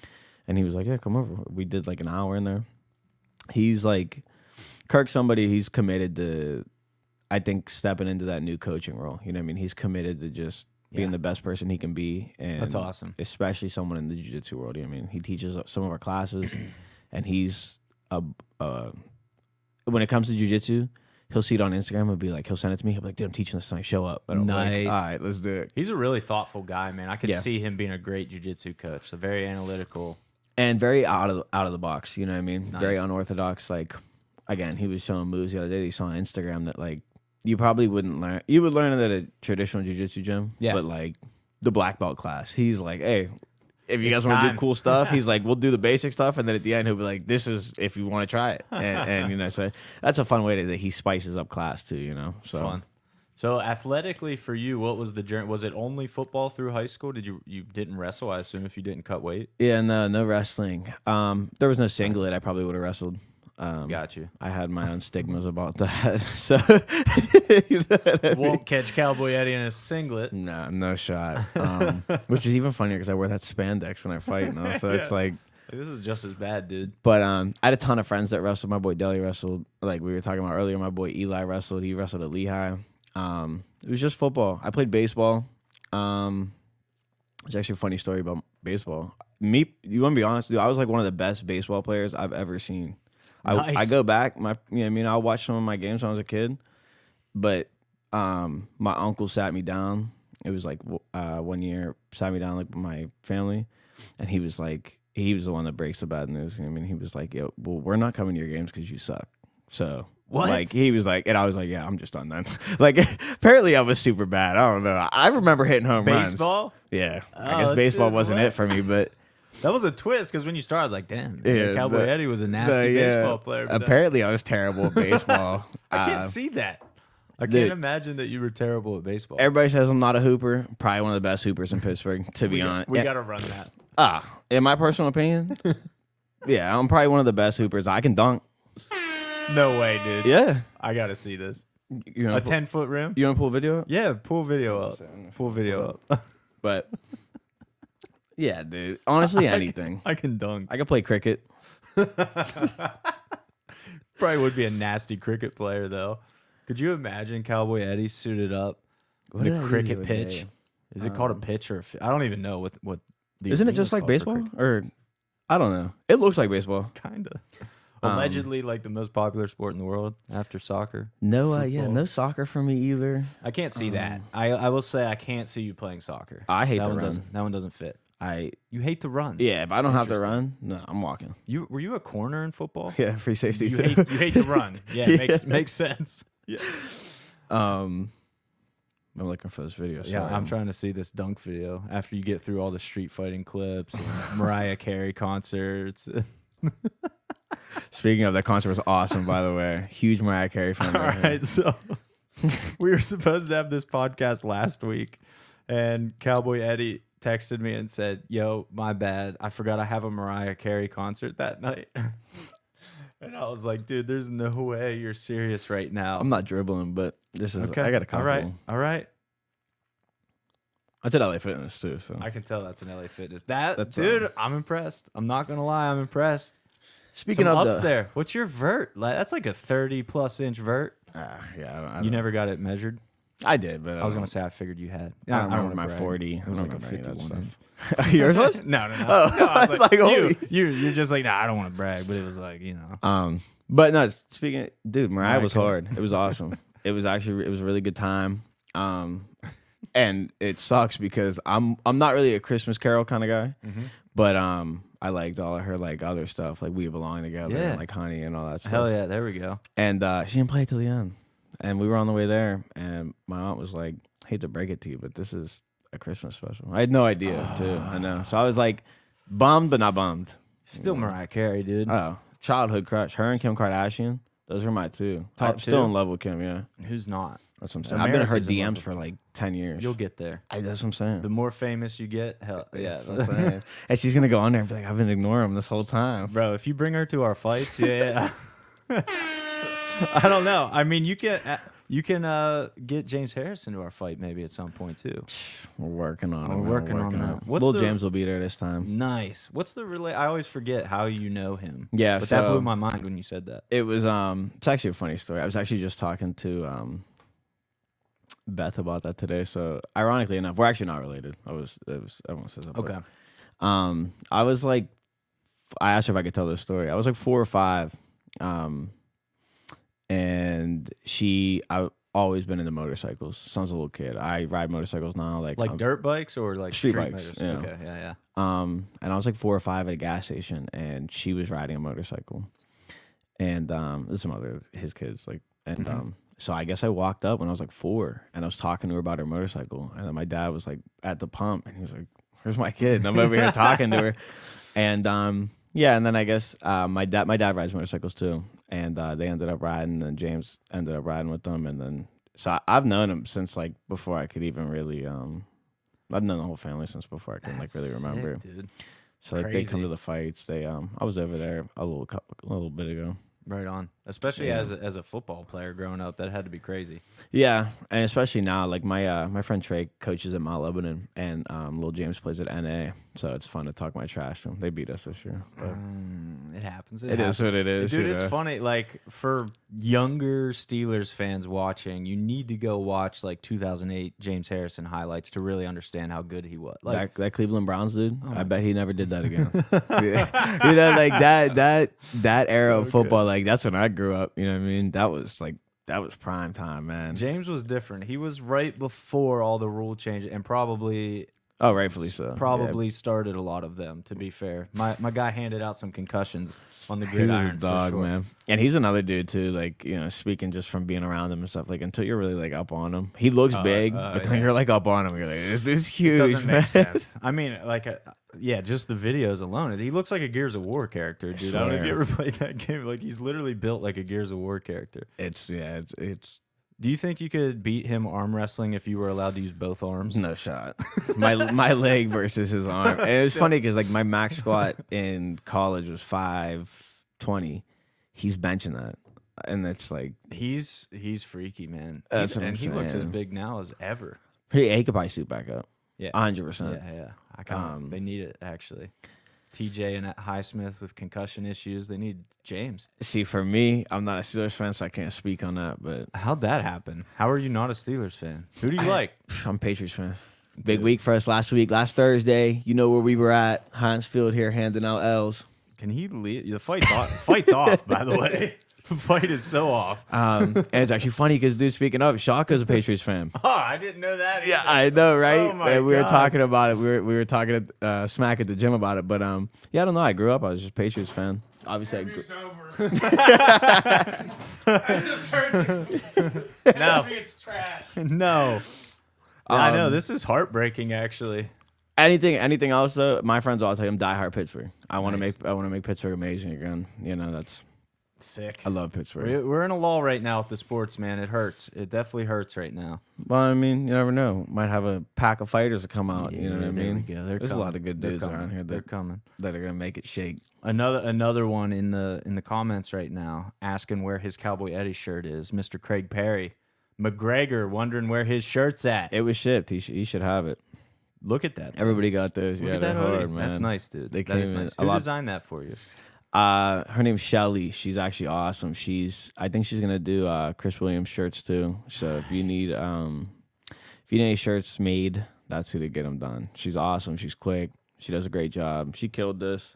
and he was like, "Yeah, come over." We did like an hour in there. He's like, Kirk's somebody. He's committed to, I think, stepping into that new coaching role. You know, what I mean, he's committed to just being Yeah. the best person he can be, and That's awesome. especially someone in the jiu-jitsu world. You know, I mean, he teaches some of our classes, and he's a uh, when it comes to jiu-jitsu, he'll see it on Instagram and be like, he'll send it to me. He'll be like, "Dude, I'm teaching this tonight. Show up." And I'm Nice. Like, All right, let's do it. He's a really thoughtful guy, man. I could Yeah. see him being a great jujitsu coach. So very analytical. And very out of the, out of the box. You know what I mean? Very unorthodox. Like again, he was showing moves the other day he saw on Instagram that like you probably wouldn't learn. You would learn it at a traditional jiu-jitsu gym. Yeah. But like the black belt class, he's like, hey. If you It's guys want to do cool stuff, he's like, we'll do the basic stuff, and then at the end he'll be like, "This is if you want to try it," and, and you know, so that's a fun way to, that he spices up class too, you know. So Fun. So athletically for you, what was the journey? Was it only football through high school? Did you you didn't wrestle? I assume if you didn't cut weight. yeah, no, no wrestling. Um, there was no singlet. I probably would have wrestled. Um, Got you. I had my own stigmas about that. So you know what I mean? Won't catch Cowboy Eddy in a singlet. no, no shot. Um, which is even funnier because I wear that spandex when I fight now. So it's like, This is just as bad, dude. but um, I had a ton of friends that wrestled. My boy Deli wrestled. Like we were talking about earlier, my boy Eli wrestled. He wrestled at Lehigh. Um, it was just football. I played baseball. Um, it's actually a funny story about baseball. Me, you want to be honest, dude? I was like one of the best baseball players I've ever seen. I, I go back, my you know, I mean, I watched some of my games when I was a kid, but um, my uncle sat me down. It was like uh, one year, sat me down like with my family, and he was like, he was the one that breaks the bad news. I mean, he was like, "Yo, well, we're not coming to your games because you suck. So What? Like he was like, and I was like, yeah, I'm just done then. like apparently I was super bad. I don't know. I remember hitting home runs. Baseball? Yeah, I Oh, guess baseball dude, wasn't what? it for me, but That was a twist because when you started, I was like, damn, Yeah, yeah, Cowboy the- Eddy was a nasty the- yeah, baseball player. Apparently I was terrible at baseball. I can't Uh, see that. I can't dude. imagine that you were terrible at baseball. Everybody says I'm not a hooper. Probably one of the best hoopers in Pittsburgh, to be we, honest. we got to run that. Ah, in my personal opinion, yeah, I'm probably one of the best hoopers. I can dunk. No way, dude. Yeah, I got to see this. you A know, 10 foot rim? you want to pull a video? up? Yeah, pull video up. Pull video up. But yeah, dude. Honestly, anything. I can dunk. I can play cricket. Probably would be a nasty cricket player, though. Could you imagine Cowboy Eddy suited up What did I a do the cricket other pitch? day? Is it called a pitch or a fi- I don't even know what what the Isn't it just like called for baseball? cricket. Or I don't know. It looks like baseball. Kinda. Um, Allegedly, like the most popular sport in the world after soccer. No, uh, yeah, no soccer for me either. I can't see that. I I will say I can't see you playing soccer. I hate that to one run. doesn't that one doesn't fit. I You hate to run. yeah, if I don't have to Interesting. run, no, I'm walking. You were you a corner in football? Yeah, free safety. You hate you hate to run. Yeah, makes makes sense. Yeah. um, I'm looking for this video. Yeah, sorry. I'm trying to see this dunk video after you get through all the street fighting clips, and Mariah Carey concerts. Speaking of, that concert was awesome. By the way, huge Mariah Carey fan. All right here. right, so we were supposed to have this podcast last week, and Cowboy Eddy texted me and said, "Yo, my bad. I forgot I have a Mariah Carey concert that night." and I was like, "Dude, there's no way you're serious right now." I'm not dribbling, but this is. okay. I got a All couple. right, all right. I did LA Fitness too. So I can tell that's an LA Fitness. That That's, dude, um, I'm impressed. I'm not gonna lie, I'm impressed. speaking Some of ups the, there. What's your vert? Like, that's like a 30 plus inch vert. Ah, yeah, I, don't, I, You don't- never got it measured. I did, but I was gonna say I figured you had. I don't remember wanna my brag. 40. It I was don't like a remember any of that 51 inch. stuff. Yours was? No, no, no. Oh, no I was I like, like, you, holy- you, you're just like, nah, I don't want to brag, but it was like, you know, Um, but no, speaking, dude, Mariah was hard. It was awesome. it was actually it was a really good time. Um, and it sucks because I'm I'm not really a Christmas Carol kind of guy, Mm-hmm. but um, I liked all of her like other stuff, like We Belong Together, Yeah. and like Honey and all that stuff. hell yeah, there we go. And uh, she didn't play it till the end, and we were on the way there, and my aunt was like, "Hate to break it to you, but this is a Christmas special." I had no idea too. I know, so I was like, bummed but not bummed. Still Mariah Carey, dude. Oh, childhood crush. Her and Kim Kardashian. Those are my two. Top I'm still two? in love with Kim. Yeah, Who's not? that's what I'm saying. I've been in her love DMs with for like ten years. You'll get there. I, that's what I'm saying. The more famous you get, hell yeah. That's what I'm saying. and she's gonna go on there and be like, "I've been ignoring him this whole time." Bro, if you bring her to our fights, yeah. I don't know. I mean, you can uh, you can uh, get James Harrison to our fight maybe at some point too. We're working on it. We're man. working on it. that. What's Little the- James will be there this time. Nice. What's the relay? I always forget how you know him. Yeah, but that blew my mind when you said that. It was um. It's actually a funny story. I was actually just talking to um. Beth about that today. So ironically enough, we're actually not related. I was. It was. Everyone says that. but- Okay. Um, I was like, I asked her if I could tell this story. I was like four or five, um, and she, I've always been into motorcycles since a little kid. I ride motorcycles now, like Like um, dirt bikes or like Street street, bikes, yeah. Okay. Yeah. Yeah. Um, and I was like four or five at a gas station, and she was riding a motorcycle, and um, this is some other his kids, like, and Mhm. um, so I guess I walked up when I was like four, and I was talking to her about her motorcycle, and then my dad was like at the pump, and he was like, "Where's my kid?" And I'm over here talking to her, and um, yeah, and then I guess uh, my dad, my dad rides motorcycles too, and uh, they ended up riding, and James ended up riding with them, and then so I, I've known him since like before I could even really um. I've known the whole family since before I can like really remember. sick, dude. So like they come to the fights. They um I was over there a little cou- a little bit ago. Right on. Especially Yeah. as a, as a football player growing up, that had to be crazy. Yeah, and especially now, like my uh my friend Trey coaches at Mount Lebanon, and um Lil James plays at NA, so it's fun to talk my trash to. They beat us this year. Mm, it happens. it is happens. what it is, Dude, it's know? funny. Like for younger Steelers fans watching, you need to go watch like 2008 James Harrison highlights to really understand how good he was. Like, that, that Cleveland Browns dude, Oh I bet he never did that again. You know, like that that that era So of football, like that's when I grew up. You know what I mean? That was like that was prime time, man. James was different. He was right before all the rule change, and probably Oh, rightfully so. Yeah. probably started a lot of them. To be fair, my my guy handed out some concussions on the He was a gridiron. dog, sure. man. And he's another dude too. Like you know, speaking just from being around him and stuff. Like until you're really like up on him, he looks big, uh, but then yeah. you're like up on him. You're like, this dude's huge. Doesn't make sense. I mean, like, uh yeah, just the videos alone. He looks like a Gears of War character, dude. I, don't know if you ever played that game. Like, he's literally built like a Gears of War character. It's yeah, it's it's Do you think you could beat him arm wrestling if you were allowed to use both arms? no shot. my my leg versus his arm. And it was funny because like my max squat in college was five twenty. He's benching that, and it's like He's he's freaky, man. That's He- what I'm and he looks as big now as ever. he, he could probably suit back up. Yeah. hundred percent. yeah. I kind Um, they need it actually. TJ and Highsmith with concussion issues. They need James. See, for me, I'm not a Steelers fan, so I can't speak on that. But How'd that happen? How are you not a Steelers fan? Who do you like? I'm a Patriots fan. Big week for us last week. Last Thursday, you know where we were at. Heinz Field here handing out L's. Can he lead? The fight's off. fight's off. By the way, the fight is so off. Um, and it's actually funny because, dude, speaking of, Shaka's a Patriots fan. Oh, I didn't know that. Yeah. I know, right? Oh my And we were talking about it. We were we were talking at, uh, smack at the gym about it. But um, yeah, I don't know. I grew up. I was just a Patriots fan. Obviously, I grew, It's over. I just heard the No. it's trash. no. Yeah, I know Um, this is heartbreaking. Actually, anything anything else though. My friends all tell you I'm diehard Pittsburgh. I want to make I want to make Pittsburgh amazing again. You know that's sick. I love Pittsburgh. We're, we're in a lull right now with the sports, man. It hurts. It definitely hurts right now. Well, I mean, you never know. Might have a pack of fighters to come out. you know what I Yeah, we mean? go. They're There's a lot of good dudes around here They're that, coming. that are gonna make it shake. Another another one in the in the comments right now asking where his Cowboy Eddy shirt is. Mr. Craig Perry, McGregor wondering where his shirt's at. It was shipped. He should he should have it. Look at that. thing. Everybody got those. Look yeah, at that hoodie. hard, man. That's nice, dude. They that is came in nice. Who lot- designed that for you? Uh, her name's Shelly. She's actually awesome. She's I think she's gonna do uh Chris Williams shirts too. So if you need um if you need any shirts made, that's who to get them done. She's awesome. She's quick. She does a great job. She killed this.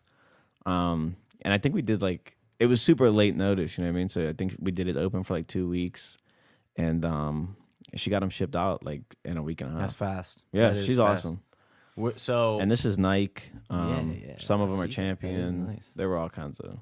Um, and I think we did like it was super late notice. You know what I mean? So I think we did it open for like two weeks, and um, she got them shipped out like in a week and a half. That's fast. yeah, That she's fast. awesome. Wh- So And this is Nike. Um, yeah, some of them are see that. That is champion. nice. There were all kinds of.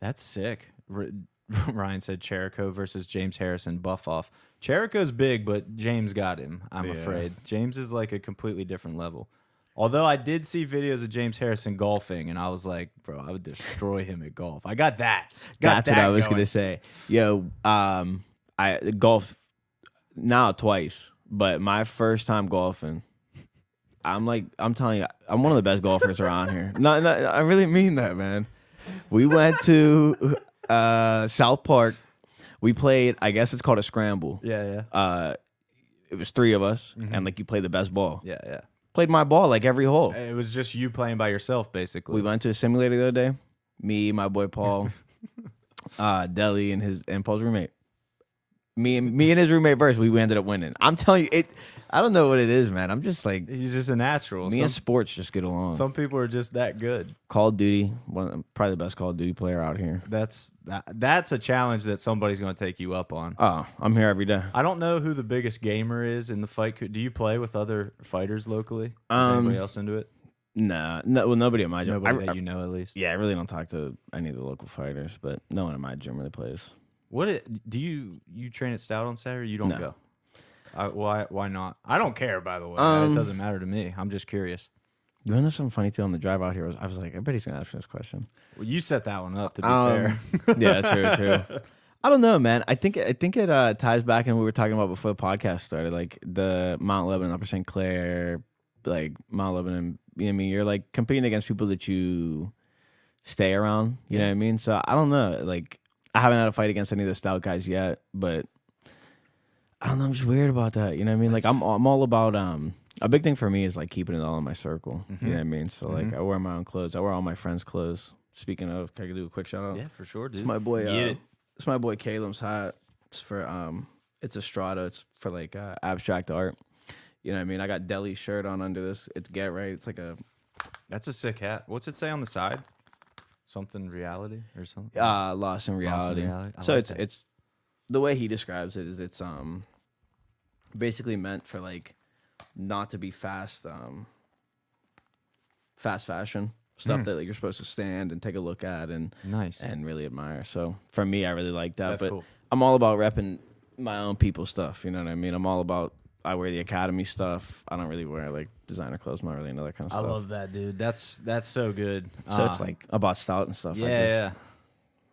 That's sick. R- Ryan said Cherico versus James Harrison buff off. Cherico's big, but James got him. I'm Yeah. afraid James is like a completely different level. Although I did see videos of James Harrison golfing, and I was like, bro, I would destroy him at golf. I got that. Got That's what I was going. gonna say. Yo, um, I golf now twice, but my first time golfing, I'm like, I'm telling you, I'm one of the best golfers around here. No, no, I really mean that, man. We went to uh, South Park. We played. I guess it's called a scramble. Yeah, yeah, Uh, it was three of us, and like you play the best ball. yeah, yeah. Played my ball like every hole. It was just you playing by yourself, basically. We went to a simulator the other day. Me, my boy Paul, uh, Deli, and his and Paul's roommate. Me and me and his roommate first. We ended up winning. I'm telling you, it. I don't know what it is, man. I'm just like He's just a natural. me Some, and sports just get along. some people are just that good. Call of Duty, one probably the best Call of Duty player out here. That's that, that's a challenge that somebody's going to take you up on. Oh, I'm here every day. I don't know who the biggest gamer is in the fight. Do you play with other fighters locally? Is Um, anybody else into it? Nah, no, well, nobody at my gym. Nobody I- that you know, at least. yeah, I really don't talk to any of the local fighters, but no one at my gym really plays. What it, do you you train at Stout on Saturday? You don't No. go. I, why why not? I don't care. By the way, Um, it doesn't matter to me. I'm just curious. You want to know something funny too? On the drive out here, I was, I was like, everybody's gonna ask me this question. Well, you set that one up. To be Um, fair, yeah, true, true. I don't know, man. I think I think it uh, ties back in what we were talking about before the podcast started, like the Mount Lebanon, Upper St. Clair, like Mount Lebanon. You know what I mean? You're like competing against people that you stay around. You know what I mean? So I don't know. Like I haven't had a fight against any of the stout guys yet, but I don't know. I'm just weird about that. You know what I mean? Like I'm I'm all about um. A big thing for me is like keeping it all in my circle. You know what I mean? So like I wear my own clothes. I wear all my friends' clothes. Speaking of, can I do a quick shout out? yeah, for sure, dude. It's my boy. Get Uh, it's my boy Caleb's hat. It's for um, it's a Strata. It's for like uh, abstract art. You know what I mean? I got Deli shirt on under this. It's get right. It's like a That's a sick hat. What's it say on the side? Something reality or something? uh, lost in reality. reality. So like it's that. it's the way he describes it is it's um basically meant for like not to be fast um fast fashion stuff Mm. that like, you're supposed to stand and take a look at and Nice. and really admire. So for me, I really like that. That's but cool. I'm all about repping my own people stuff. You know what I mean? I'm all about. I wear the academy stuff. I don't really wear like designer clothes. I'm not really into that kind of stuff. I stuff. love that, dude. That's that's so good. so it's Uh, like about stout and stuff. yeah, I just, yeah.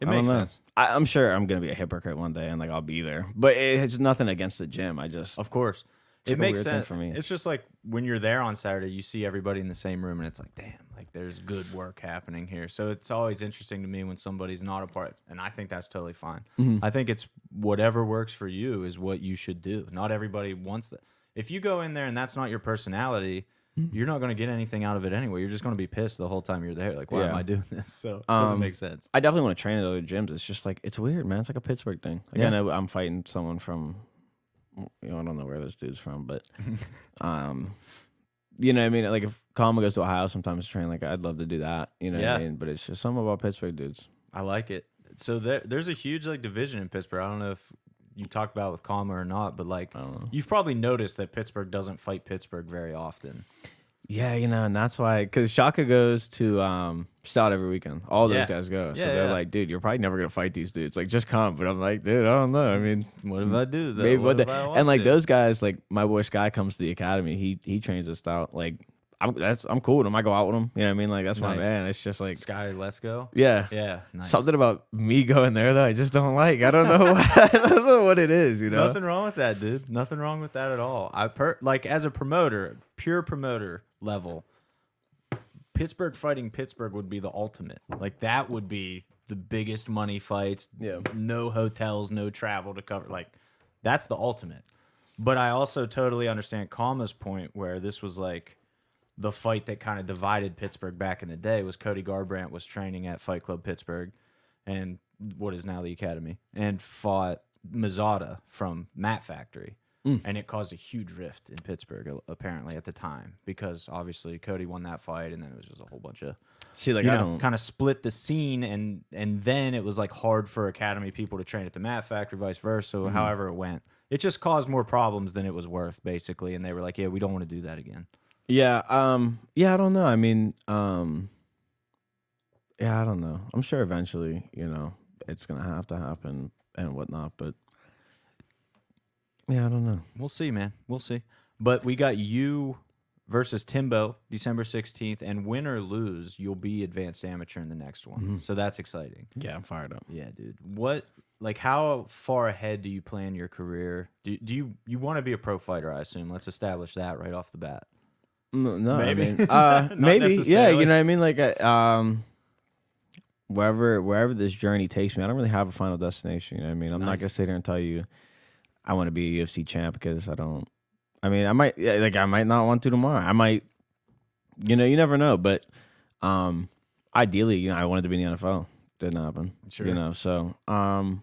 It I makes don't know. sense. I, I'm sure I'm gonna be a hypocrite one day, and like I'll be there. But it's nothing against the gym. I just Of course. It's it like a makes weird thing sense for me. It's just like when you're there on Saturday, you see everybody in the same room, and it's like, damn, like there's good work happening here. So it's always interesting to me when somebody's not a part, and I think that's totally fine. Mm-hmm. I think it's whatever works for you is what you should do. Not everybody wants that. If you go in there and that's not your personality. You're not going to get anything out of it anyway. You're just going to be pissed the whole time you're there. Like, why am I doing this? So it doesn't Um, make sense. I definitely want to train at other gyms. It's just like it's weird, man. It's like a Pittsburgh thing. Like Yeah. I know I'm fighting someone from, you know, I don't know where this dude's from, but, um, you know, what I mean, like if Kama goes to Ohio sometimes to train, like I'd love to do that. You know, what Yeah. I mean, but it's just something about Pittsburgh dudes. I like it. So there, there's a huge like division in Pittsburgh. I don't know if you talked about with Kama or not, but like I don't know. you've probably noticed that Pittsburgh doesn't fight Pittsburgh very often. Yeah, you know, and that's why because Shaka goes to um Stout every weekend. All those Yeah. guys go, so Yeah, they're yeah. like, dude, you're probably never gonna fight these dudes. Like, just come. But I'm like, dude, I don't know. I mean, What if I do? Though? maybe what what if the, I want and like to? those guys, like my boy Sky comes to the academy. He he trains us Stout. Like, I'm that's I'm cool with him. I go out with him. You know what I mean? Like that's my man. It's just like, Sky, let's go. yeah. Yeah, nice. Something about me going there though, I just don't like. I don't know. I don't know what it is. You know. Nothing wrong with that, dude. Nothing wrong with that at all. I per like as a promoter, pure promoter level. Pittsburgh fighting Pittsburgh would be the ultimate. Like that would be the biggest money fights. Yeah. No hotels, no travel to cover. Like that's the ultimate. But I also totally understand Kama's point where this was like the fight that kind of divided Pittsburgh back in the day was Cody Garbrandt was training at Fight Club Pittsburgh and what is now the Academy and fought Mazada from Mat Factory. And it caused a huge rift in Pittsburgh apparently at the time because obviously Cody won that fight and then it was just a whole bunch of See, like you I know don't. kind of split the scene and and then it was like hard for Academy people to train at the Mat Factory vice versa Mm-hmm. however it went. It just caused more problems than it was worth basically and they were like yeah we don't want to do that again. Yeah, um, yeah, I don't know. I mean, um, yeah, I don't know. I'm sure eventually, you know, it's gonna have to happen and whatnot. But yeah, I don't know. We'll see, man. We'll see. But we got you versus Timbo December 16th, and win or lose, you'll be advanced amateur in the next one. Mm-hmm. So that's exciting. Yeah, I'm fired up. Yeah, dude. What, like, how far ahead do you plan your career? Do, do you you want to be a pro fighter? I assume. Let's establish that right off the bat. No, Maybe. I mean, uh, maybe. Yeah, you know what I mean. Like, uh, um, wherever wherever this journey takes me, I don't really have a final destination. You know what I mean? I'm not gonna sit here and tell you I want to be a UFC champ because I don't. I mean, I might yeah, like I might not want to tomorrow. I might, you know, you never know. But um, ideally, you know, I wanted to be in the NFL. Didn't happen. Sure. You know, so um,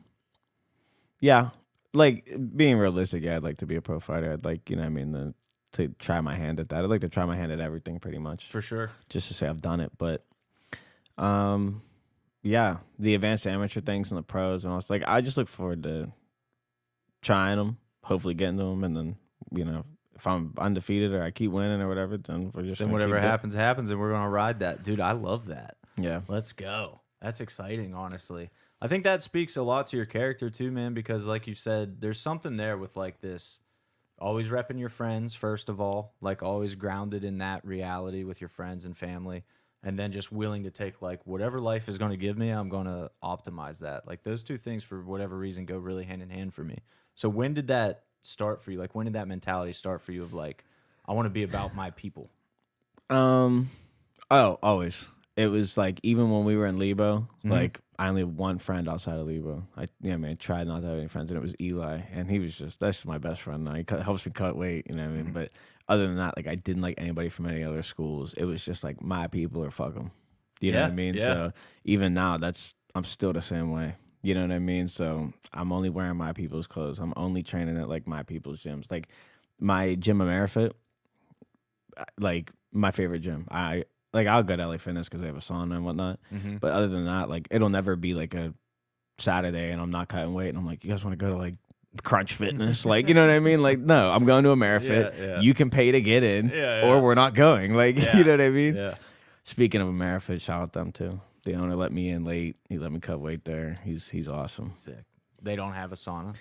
yeah, like being realistic. Yeah, I'd like to be a pro fighter. I'd like, you know, what I mean, the, to try my hand at that. I'd like to try my hand at everything, pretty much, For sure. just to say I've done it. But um, yeah, the advanced amateur things and the pros and all. Like, I just look forward to trying them, hopefully getting to them, and then you know. If I'm undefeated or I keep winning or whatever, then we're just Then whatever happens, happens, and we're gonna ride that, dude. I love that. Yeah, Let's go. That's exciting, honestly. I think that speaks a lot to your character too, man, because like you said, there's something there with like this always repping your friends first of all, like always grounded in that reality with your friends and family, and then just willing to take like whatever life is going to give me, I'm going to optimize that. Like those two things for whatever reason go really hand in hand for me. So when did that start for you? Like when did that mentality start for you of like I want to be about my people? Um, oh, always. It was like even when we were in Lebo, Mhm. like I only have one friend outside of Lebo. I yeah, man, tried not to have any friends, and it was Eli, and he was just that's my best friend now. He cut, helps me cut weight, you know what I mean. But other than that, like I didn't like anybody from any other schools. It was just like my people or fuck them. You know what I mean? yeah. So even now, that's I'm still the same way. You know what I mean? So I'm only wearing my people's clothes. I'm only training at like my people's gyms. Like my gym Amerifit, uh, like my favorite gym. I like I'll go to LA Fitness because they have a sauna and whatnot. Mm-hmm. But other than that, like it'll never be like a Saturday and I'm not cutting weight and I'm like, you guys want to go to like Crunch Fitness? like, you know what I mean? Like, no, I'm going to Amerifit. Yeah, yeah. You can pay to get in, Yeah, or we're not going. Like, you know what I mean? Yeah. Speaking of Amerifit, shout out them too. The owner let me in late. He let me cut weight there. He's he's awesome. Sick. They don't have a sauna.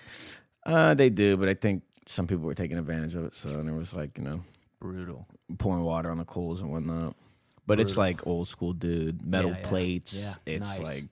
Uh, they do, but I think some people were taking advantage of it. So and it was like you know Brutal. pouring water on the coals and whatnot. But it's Brutal. like old school, dude. Metal Yeah, yeah. plates. Yeah, It's nice. like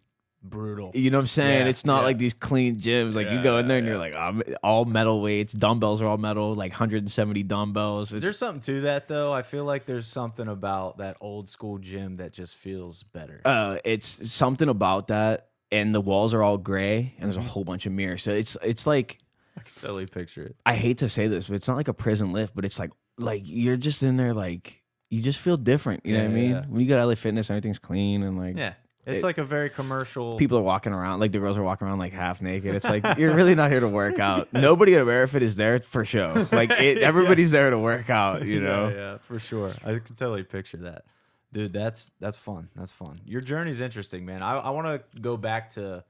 Brutal. you know what I'm saying. Yeah, it's not yeah. like these clean gyms. Like you go in there and you're like, um, all metal weights. Dumbbells are all metal, like 170 dumbbells. Is It's, there something to that though? I feel like there's something about that old school gym that just feels better. uh, it's something about that, and the walls are all gray, and Mm-hmm. there's a whole bunch of mirrors. So it's it's like I can totally picture it. I hate to say this, but it's not like a prison lift, but it's like like you're just in there like you just feel different. You know what I mean? When you go to LA Fitness, everything's clean and like Yeah. It's It- like a very commercial. people are walking around like the girls are walking around like half naked. It's like you're really not here to work out. Nobody at Amerifit is there for show. Like it, everybody's there to work out. You know. Yeah, yeah, for sure. I can totally picture that. Dude, that's that's fun. That's fun. Your journey's interesting, man. I, I want to go back to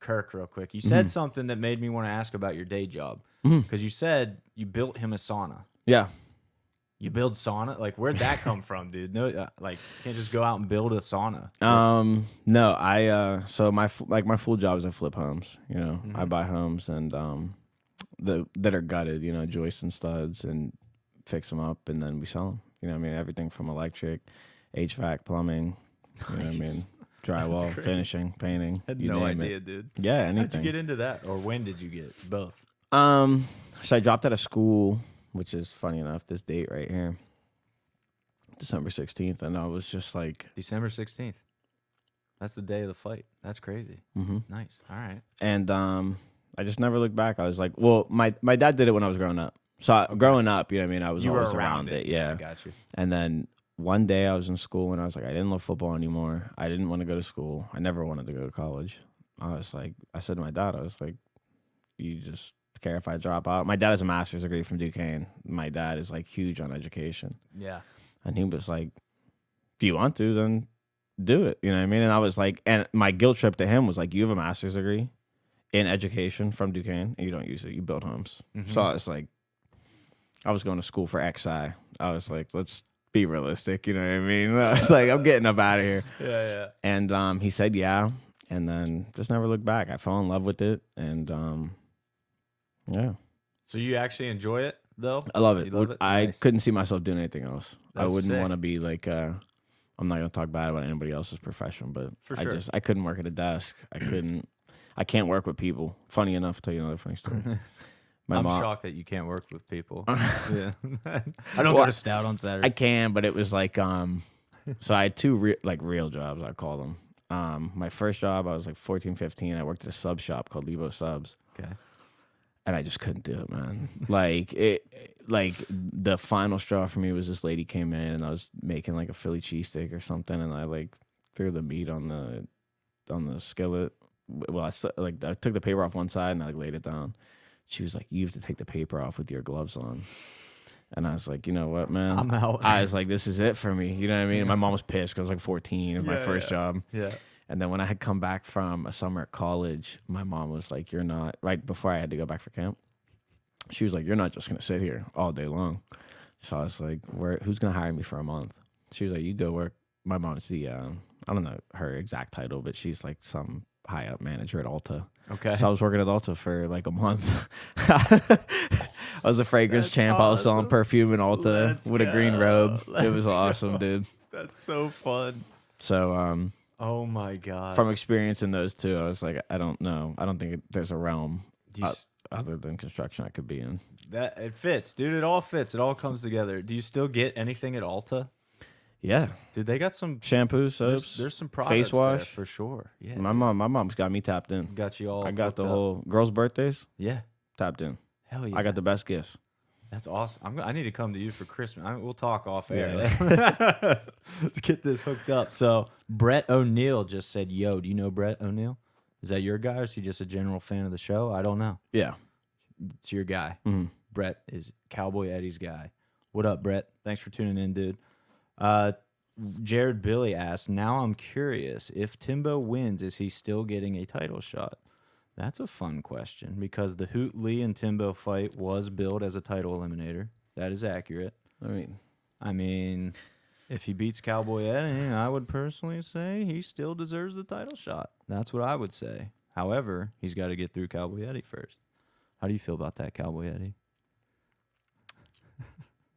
Kirk real quick. You Mm-hmm. said something that made me want to ask about your day job. Because you said you built him a sauna. Yeah. You build sauna? Like, where'd that come from, dude? No, uh, like, can't just go out and build a sauna. Um. No. I. Uh. So my like my full job is I flip homes. You know, Mm-hmm. I buy homes and um, the that are gutted. You know, joists and studs and fix them up and then we sell them. You know, what I mean everything from electric, HVAC, plumbing. You know what I mean drywall, finishing, painting. had you no idea, It. dude. Yeah. How'd Anything. you get into that? Or when did you get both? Um, so I dropped out of school, which is funny enough, this date right here, December 16th. And I was just like, December 16th. That's the day of the fight. That's crazy. mm-hmm. Nice. All right. and um, I just never looked back. I was like, well, my, my dad did it when I was growing up. So I, growing up, you know what I mean? I was You always around, around, it. Yeah. I got you. And then one day I was in school and I was like, I didn't love football anymore. I didn't want to go to school. I never wanted to go to college. I was like, I said to my dad, I was like, you just care if I drop out? My dad has a master's degree from Duquesne. My dad is like huge on education. Yeah. And he was like, if you want to, then do it. You know what I mean? And I was like, and my guilt trip to him was like, you have a master's degree in education from Duquesne and you don't use it. You build homes. Mm-hmm. So I was like, I was going to school for XI. I was like, let's be realistic. You know what I mean? I was like, I'm getting up out of here. Yeah, yeah. And um, he said, yeah. And then just never looked back. I fell in love with it. And um, yeah, So you actually enjoy it though? I love it. love it? I Nice. couldn't see myself doing anything else. I wouldn't want to be like, uh, I'm not gonna talk bad about anybody else's profession, but For I sure. just I couldn't work at a desk. I couldn't. I can't work with people. Funny enough, I'll tell you another funny story. My I'm mom, shocked that you can't work with people. yeah. I don't Well, go to Stout on Saturday. I can, but it was like um, so I had two re- like real jobs. I call them. Um, my first job, I was like 14, 15. I worked at a sub shop called Lebo Subs. okay. And I just couldn't do it, man. like it, like the final straw for me was this lady came in and I was making like a Philly cheesesteak or something, and I like threw the meat on the on the skillet. Well, I like I took the paper off one side and I like laid it down. She was like, "You have to take the paper off with your gloves on," and I was like, "You know what, man." I'm out. I was like, "This is it for me." You know what I mean? And my mom was pissed because I was like 14, it was my first yeah. job. yeah. And then when I had come back from a summer at college, my mom was like, "You're not right before I had to go back for camp." She was like, "You're not just gonna sit here all day long." So I was like, "Where? Who's gonna hire me for a month?" She was like, "You go work." My mom's the um, I don't know her exact title, but she's like some high up manager at Ulta. Okay. So I was working at Ulta for like a month. I was a fragrance That's champ. I was selling perfume in Ulta Let's with a green go. robe. it was awesome, go. dude. That's so fun. So um, Oh my god. from experiencing those two, I was like, I don't know. I don't think there's a realm you uh, other than construction I could be in. that it fits, dude. It all fits. It all comes together. Do you still get anything at Ulta? Yeah, Dude, they got some. shampoo, There's, soaps. there's some products there wash. for sure. Yeah. my mom, my mom's got me tapped in. got you all. I got the up. whole girls' birthdays Yeah. tapped in. Hell yeah. I got the best gifts. That's awesome. I'm, I need to come to you for Christmas. I, we'll talk off Yeah. air. Let's get this hooked up. So Brett O'Neill just said, "Yo, do you know Brett O'Neill? Is that your guy, or is he just a general fan of the show? I don't know. Yeah. It's your guy. Mhm. Brett is Cowboy Eddy's guy. What up, Brett? Thanks for tuning in, dude. Uh, Jared Billy asked, "Now I'm curious if Timbo wins, is he still getting a title shot?" That's a fun question because the Hoot Lee and Timbo fight was billed as a title eliminator. That is accurate. I mean, I mean, If he beats Cowboy Eddy, I would personally say he still deserves the title shot. That's what I would say. However, he's got to get through Cowboy Eddy first. How do you feel about that, Cowboy Eddy?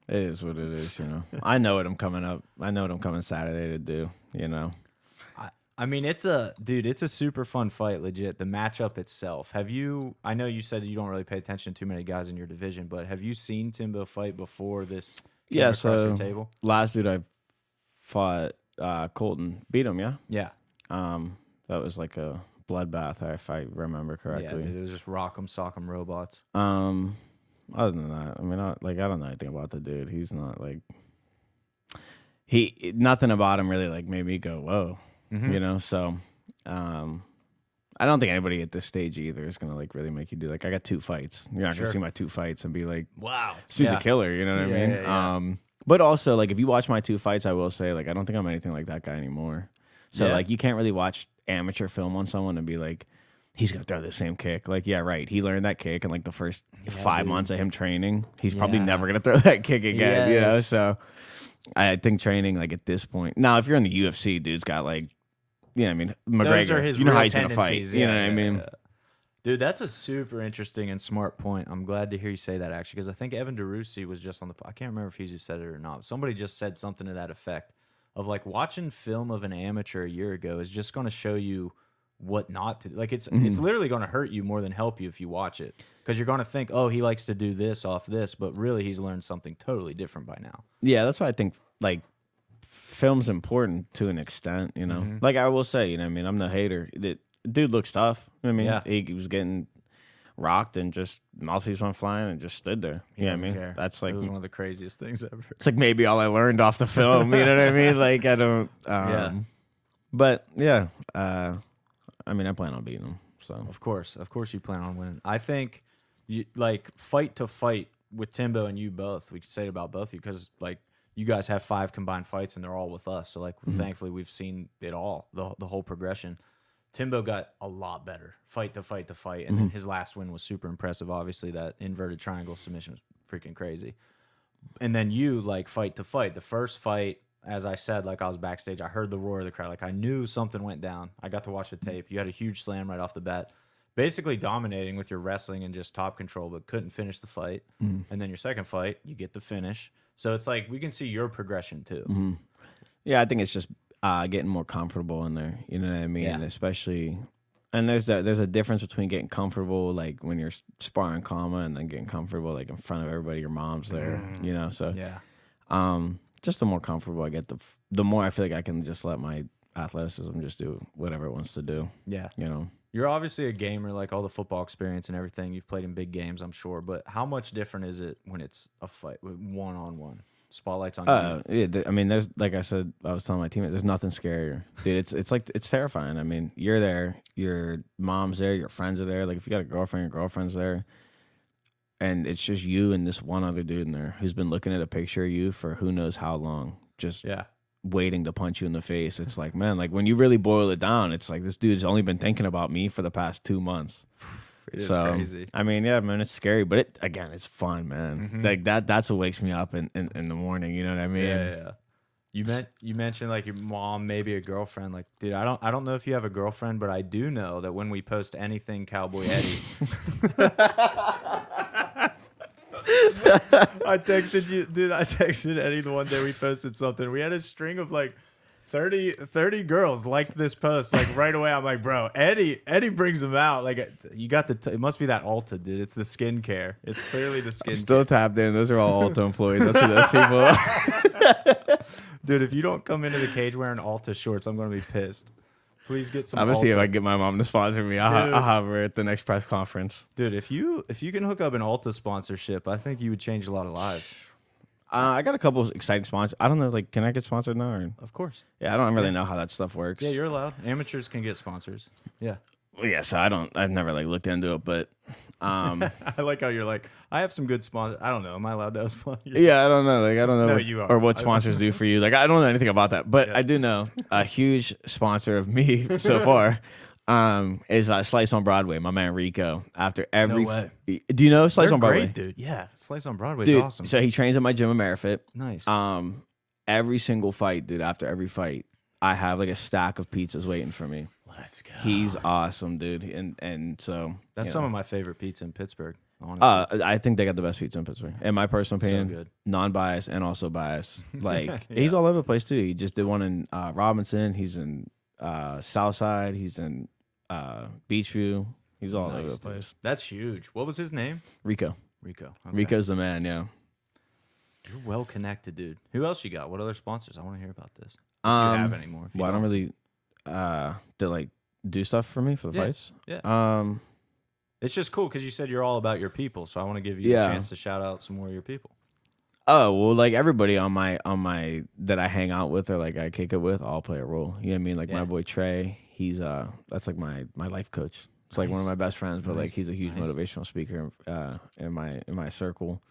It is what it is, you know. I know what I'm coming up. I know what I'm coming Saturday to do. You know. I, mean, it's a dude. It's a super fun fight. Legit, the matchup itself. Have you? I know you said you don't really pay attention to too many guys in your division, but have you seen Timbo fight before this? Yeah, so- table. Last dude I fought, uh, Colton beat him. Yeah. Yeah, Um, that was like a bloodbath, if I remember correctly. yeah, dude. It was just rock 'em, sock 'em robots. Um, other than that, I mean, I, like I don't know anything about the dude. He's not like he nothing about him really like made me go whoa, Mhm. you know. So, um, I don't think anybody at this stage either is gonna like really make you do like I got two fights. You're not Sure. gonna see my two fights and be like, Wow, "Sue's yeah. a killer," you know what Yeah, I mean? yeah, yeah. Um, but also like if you watch my two fights, I will say like I don't think I'm anything like that guy anymore. So Yeah. like you can't really watch amateur film on someone and be like, he's gonna throw the same kick. Like yeah, right. He learned that kick in like the first five dude. months of him training. He's probably never gonna throw that kick again. You know, so I think training like at this point. Now if you're in the UFC, dude's got like, you know, what I mean McGregor. Those are his you know how he's gonna fight. tendencies. You know Yeah, what I yeah, mean? yeah. Dude, that's a super interesting and smart point. I'm glad to hear you say that actually, because I think Evan DeRusi was just on the. I can't remember if he's who said it or not. Somebody just said something to that effect of like watching film of an amateur a year ago is just going to show you what not to do. Like it's Mm-hmm. it's literally going to hurt you more than help you if you watch it because you're going to think, oh, he likes to do this off this, but really he's learned something totally different by now. Yeah, that's why I think like film's important to an extent, you know. Mm-hmm. Like I will say, you know, I mean, I'm the hater. The dude looks tough. I mean, Yeah. he, he was getting rocked and just mouthpiece went flying and just stood there. You know what I mean? care. That's like it was one of the craziest things ever. it's like maybe all I learned off the film. You know what I mean? Like I don't. Um, Yeah. But yeah, uh, I mean, I plan on beating him. So Of course, of course, you plan on winning. I think, you like fight to fight with Timbo and you both. We could say it about both of you because like you guys have five combined fights and they're all with us. So like, mm-hmm. thankfully, we've seen it all, the the whole progression. Timbo got a lot better, fight to fight to fight, and then mm-hmm. his last win was super impressive. Obviously, that inverted triangle submission was freaking crazy. And then you like fight to fight. The first fight, as I said, like I was backstage, I heard the roar of the crowd. Like I knew something went down. I got to watch the tape. You had a huge slam right off the bat, basically dominating with your wrestling and just top control, but couldn't finish the fight. Mm. And then your second fight, you get the finish. So it's like we can see your progression too. Yeah, I think it's just uh, getting more comfortable in there. You know what I mean? Yeah. Especially, and there's that there's a difference between getting comfortable like when you're sparring comma and then getting comfortable like in front of everybody. Your mom's there, you know. So, Yeah. um, just the more comfortable I get, the f- the more I feel like I can just let my athleticism just do whatever it wants to do. Yeah. You know. You're obviously a gamer, like all the football experience and everything. You've played in big games, I'm sure. But how much different is it when it's a fight, one on one? Spotlights on Uh, you. yeah, I mean, there's like I said, I was telling my teammate, there's nothing scarier, dude. It's it's like it's terrifying. I mean, you're there, your mom's there, your friends are there. Like if you got a girlfriend, your girlfriend's there, and it's just you and this one other dude in there who's been looking at a picture of you for who knows how long, just Yeah. Waiting to punch you in the face. It's like, man, like when you really boil it down, it's like this dude's only been thinking about me for the past two months. It is so crazy. I mean, yeah, man, it's scary, but it again, it's fun, man. Mhm. Like that. That's what wakes me up in, in, in the morning. You know what I mean? Yeah, yeah, yeah. You meant you mentioned like your mom, maybe a girlfriend. Like, dude, I don't I don't know if you have a girlfriend, but I do know that when we post anything Cowboy Eddy, I texted you, dude. I texted Eddy the one day we posted something. We had a string of like 30, 30 girls liked this post like right away. I'm like, bro, Eddy, Eddy brings them out. Like, you got the. T- it must be that Ulta, dude. It's the skincare. It's clearly the skin. I'm still tapped in. Those are all Ulta employees. That's who those people are. Dude, if you don't come into the cage wearing Ulta shorts, I'm gonna be pissed. Please get some. I'm gonna see if I can get my mom to sponsor me. I'll, I'll have her at the next press conference. Dude, if you if you can hook up an Ulta sponsorship, I think you would change a lot of lives. Uh, I got a couple of exciting sponsors. I don't know, like, can I get sponsored now? Or? Of course. Yeah, I don't really know how that stuff works. Yeah, you're allowed. Amateurs can get sponsors. Yeah. Well, yeah, so I don't. I've never like looked into it, but um, I like how you're like, I have some good sponsors. I don't know. Am I allowed to have sponsors? yeah, I don't know. Like, I don't know No, what, you are. or what sponsors do for you. Like, I don't know anything about that, but Yeah. I do know a huge sponsor of me so far. Um, is uh, Slice on Broadway, my man Rico. After every, way. do you know Slice They're on Broadway, great, dude. Yeah. Slice on Broadway dude? awesome. So he trains at my gym Amerifit. nice. Um, every single fight, dude. After every fight, I have like a stack of pizzas waiting for me. Let's go. He's awesome, dude. And and so That's you some know. of my favorite pizza in Pittsburgh. Honestly, Uh, I think they got the best pizza in Pittsburgh, in my personal So opinion. good. Non-biased and also biased. Like Yeah. he's all over the place too. He just did one in uh, Robinson. He's in uh, Southside. He's in uh, Beachview. He's all over Nice, the dude. place. That's huge. What was his name? Rico. Rico. Okay. Rico's the man. Yeah. You're well connected, dude. Who else you got? What other sponsors? I want to hear about this. If Um, you have any more. Well, I don't don't. really uh, to like do stuff for me for the Yeah, fights. yeah. Um. It's just cool because you said you're all about your people, so I want to give you Yeah. a chance to shout out some more of your people. Oh well, like everybody on my on my that I hang out with or like I kick it with, all play a role. You know what I mean? Like Yeah. my boy Trey, he's uh that's like my my life coach. It's like one of Nice. my best friends, but like Nice. he's a huge Nice. motivational speaker uh in my in my circle.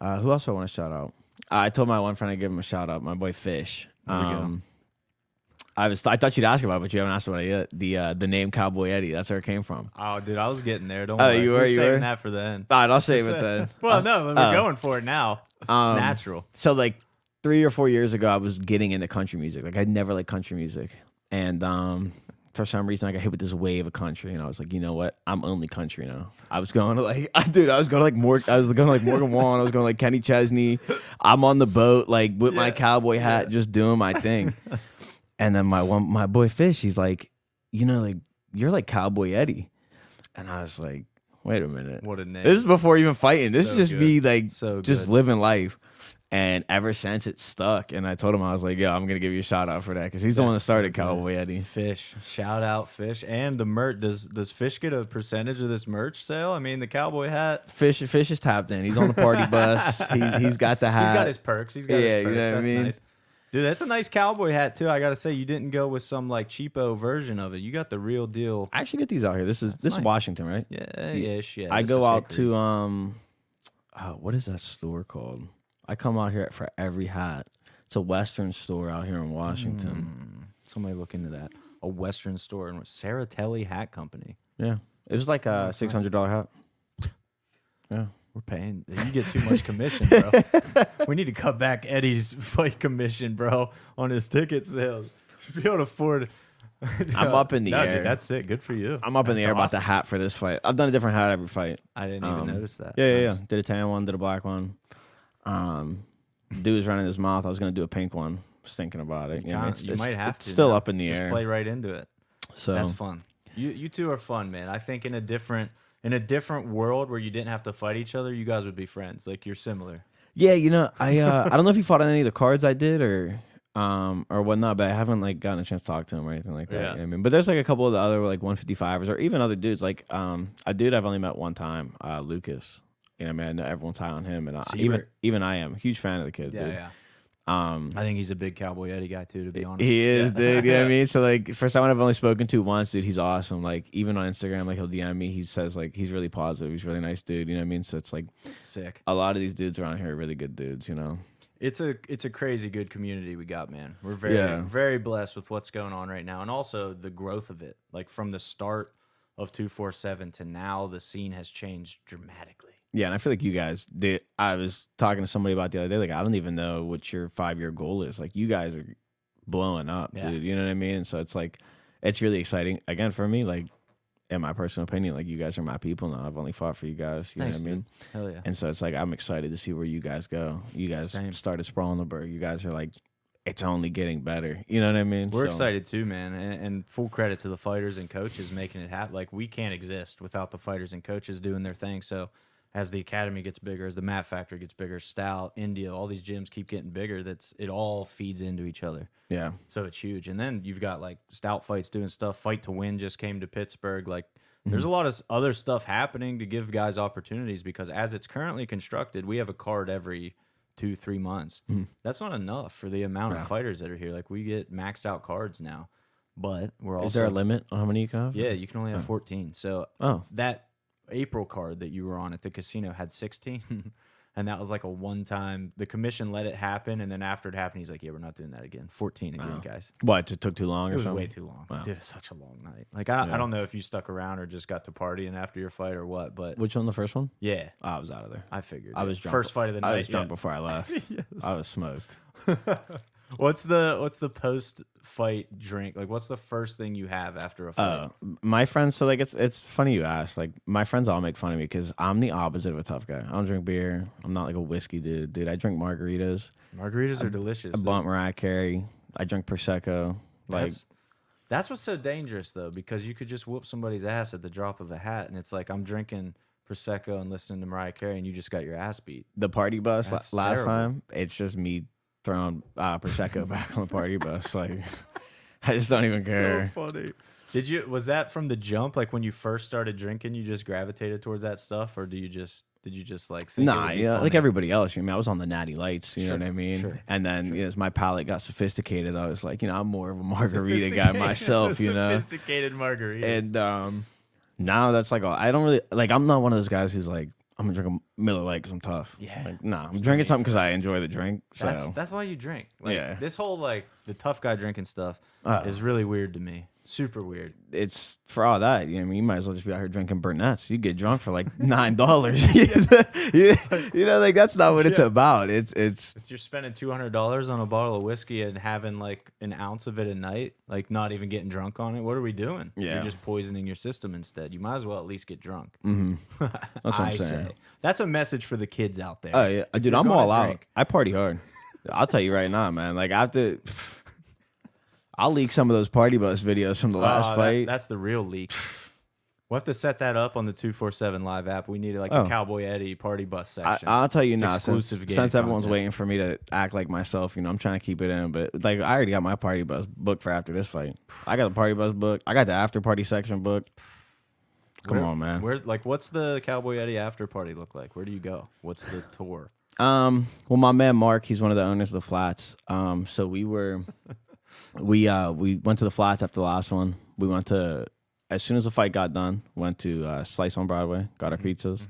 Uh who else do I want to shout out? I told my one friend I'd give him a shout out, my boy Fish. There we go. Um I was I thought you'd ask about it, but you haven't asked about it yet. The uh the name Cowboy Eddy, that's where it came from. Oh, dude, I was getting there. Don't Oh, worry. you We're were, you saving were? that for the end. All right, I'll save it then. well, no, we're uh, going for it now. It's Um, natural. So like three or four years ago, I was getting into country music. Like I'd never liked country music, and um, for some reason, I got hit with this wave of country, and I was like, you know what? I'm only country now. I was going to like, I dude, I was going to like Morgan, I was going to like Morgan Wallen. I was going to like Kenny Chesney. I'm on the boat, like with my cowboy hat, just doing my thing. and then my one, my boy Fish, he's like, you know, like you're like Cowboy Eddy, and I was like, wait a minute. What a name. This is before even fighting. This So is just good. me like so just living life. And ever since it stuck, and I told him I was like, "Yo, I'm gonna give you a shout out for that because he's the one that That's so started. Cowboy Eddy." Fish. Shout out Fish and the merch. Does does Fish get a percentage of this merch sale? I mean, the cowboy hat. Fish, Fish is tapped in. He's on the party bus. He, he's got the hat. He's got his perks. He's got Yeah, his you perks. know what I That's mean? nice. Dude, that's a nice cowboy hat too. I gotta say, you didn't go with some like cheapo version of it. You got the real deal. I actually get these out here. This is this is nice. Washington, right? Yeah, ish. Yeah. I this go is out Hickory's. to um, oh, what is that store called? I come out here for every hat. It's a Western store out here in Washington. Hmm. Somebody look into that. A Western store in Saratelli Hat Company. Yeah, it was like a six hundred dollar hat. Yeah. We're paying. You get too much commission, bro. we need to cut back Eddy's fight commission, bro, on his ticket sales. To be able to afford. I'm up in the No, dude, air. that's it. Good for you. I'm up in the That's air about the hat for this fight. I've done a different hat every fight. I didn't even Um, notice that. Yeah, yeah, yeah. Did a tan one, did a black one. Um, dude was running his mouth. I was gonna do a pink one. Was thinking about it. You, You, know, it's, you it's- might have it's to. still now. up in the air. Just air. play right into it. so That's fun. You you two are fun, man. I think in a different in a different world where you didn't have to fight each other, you guys would be friends. Like you're similar. yeah, you know, I uh, I don't know if you fought on any of the cards I did or um or whatnot, but I haven't like gotten a chance to talk to him or anything like that. Yeah. you know I mean, but there's like a couple of the other like 155ers or even other dudes. Like um a dude I've only met one time, uh, Lucas. You know, I mean, I know everyone's high on him, and I, even even I am a huge fan of the kid. Yeah, dude. Um, I think he's a big Cowboy Eddy guy too. To be honest, He is, Yeah. dude. You know what I mean? So like for someone I've only spoken to once, dude, he's awesome. Like even on Instagram, like he'll DM me. He says like he's really positive. He's really nice dude. You know what I mean? So it's like Sick. a lot of these dudes around here are really good dudes. You know? It's a it's a crazy good community we got, man. We're very Yeah. very blessed with what's going on right now, and also the growth of it. Like from the start of two four seven to now, the scene has changed dramatically. Yeah, and I feel like you guys. Did, I was talking to somebody about the other day. Like I don't even know what your five year goal is. Like you guys are blowing up, Yeah. dude. You know what I mean? And So it's like it's really exciting. Again, for me, like in my personal opinion, like you guys are my people now. I've only fought for you guys. You Thanks, know what I mean? Hell yeah. And so it's like I'm excited to see where you guys go. You guys Same. started Sprawl in the Burgh. You guys are like, it's only getting better. You know what I mean? We're So- excited too, man, and, and full credit to the fighters and coaches making it happen. Like we can't exist without the fighters and coaches doing their thing. So as the academy gets bigger, as the Mat Factory gets bigger, Stout, India, all these gyms keep getting bigger. That's it all feeds into each other. Yeah, So it's huge. And then you've got like Stout fights doing stuff. Fight to Win just came to Pittsburgh. Like mm-hmm. there's a lot of other stuff happening to give guys opportunities because as it's currently constructed, we have a card every two, three months. Mm-hmm. That's not enough for the amount of fighters that are here. Like we get maxed out cards now. But we're also is there a limit on how many you can have? Yeah, you can only have 14. So Oh, that April card that you were on at the casino had 16. and that was like a one time the commission let it happen and then after it happened he's like, "Yeah, we're not doing that again. 14 again, Wow. guys." what? It took too long It or was something? way too long. Wow. Dude, it's such a long night. Like I, Yeah. I don't know if you stuck around or just got to partying after your fight or what, but Which one? The first one? yeah, Oh, I was out of there. I figured. I it. was drunk. first fight of the night. I was drunk yeah. before I left. Yes. I was smoked. What's the what's the post fight drink? Like what's the first thing you have after a fight? Uh, my friends, so like it's it's funny you ask. Like my friends all make fun of me because I'm the opposite of a tough guy. I don't drink beer. I'm not like a whiskey dude. Dude, I drink margaritas. Margaritas are delicious. I blunt Mariah Carey. I drink prosecco. Like That's, that's what's so dangerous though, because you could just whoop somebody's ass at the drop of a hat, and it's like I'm drinking prosecco and listening to Mariah Carey, and you just got your ass beat. the party bus la- last time, it's just me throwing uh, prosecco back on the party bus. Like I just don't even care. So funny. Did you was that from the jump? Like when you first started drinking, you just gravitated towards that stuff, or do you just did you just like think Nah, would be yeah, like everybody else. You mean, I was on the natty lights. You Sure, know what I mean? sure, and then you know, as my palate got sophisticated, I was like, you know, I'm more of a margarita guy myself. You know, sophisticated margarita. and um, now that's like, all- I don't really like. I'm not one of those guys who's like, I'm gonna drink a Miller Lite because I'm tough. Yeah. like, nah, I'm drinking something because I enjoy the drink. So That's that's why you drink. Like, Yeah. This whole like the tough guy drinking stuff Uh. is really weird to me. Super weird. it's for all that. You know, I mean, you might as well just be out here drinking Burnett's. You get drunk for like nine dollars. you know, like that's not what it's Yeah. about. It's it's If you're spending two hundred dollars on a bottle of whiskey and having like an ounce of it a night, like not even getting drunk on it, what are we doing? Yeah. You're just poisoning your system instead. You might as well at least get drunk. mm-hmm. that's what I'm saying. say. That's a message for the kids out there. Oh yeah, If dude, I'm all out. I party hard. I'll tell you right now, man. Like after, I'll leak some of those party bus videos from the last Oh, that- fight. that's the real leak. We'll have to set that up on the 247 live app. We need like Oh. a Cowboy Eddy party bus section. I'll tell you It's now, since, exclusive since everyone's waiting for me to act like myself, you know, I'm trying to keep it in. But like, I already got my party bus booked for after this fight. I got the party bus booked. I got the after party section booked. Come Where- on, man. Where's like what's the Cowboy Eddy after party look like? Where do you go? What's the tour? Um, well, my man Mark, he's one of the owners of the flats. Um, so we were, we uh, we went to the flats after the last one. We went to as soon as the fight got done, went to uh, Slice on Broadway, got our pizzas.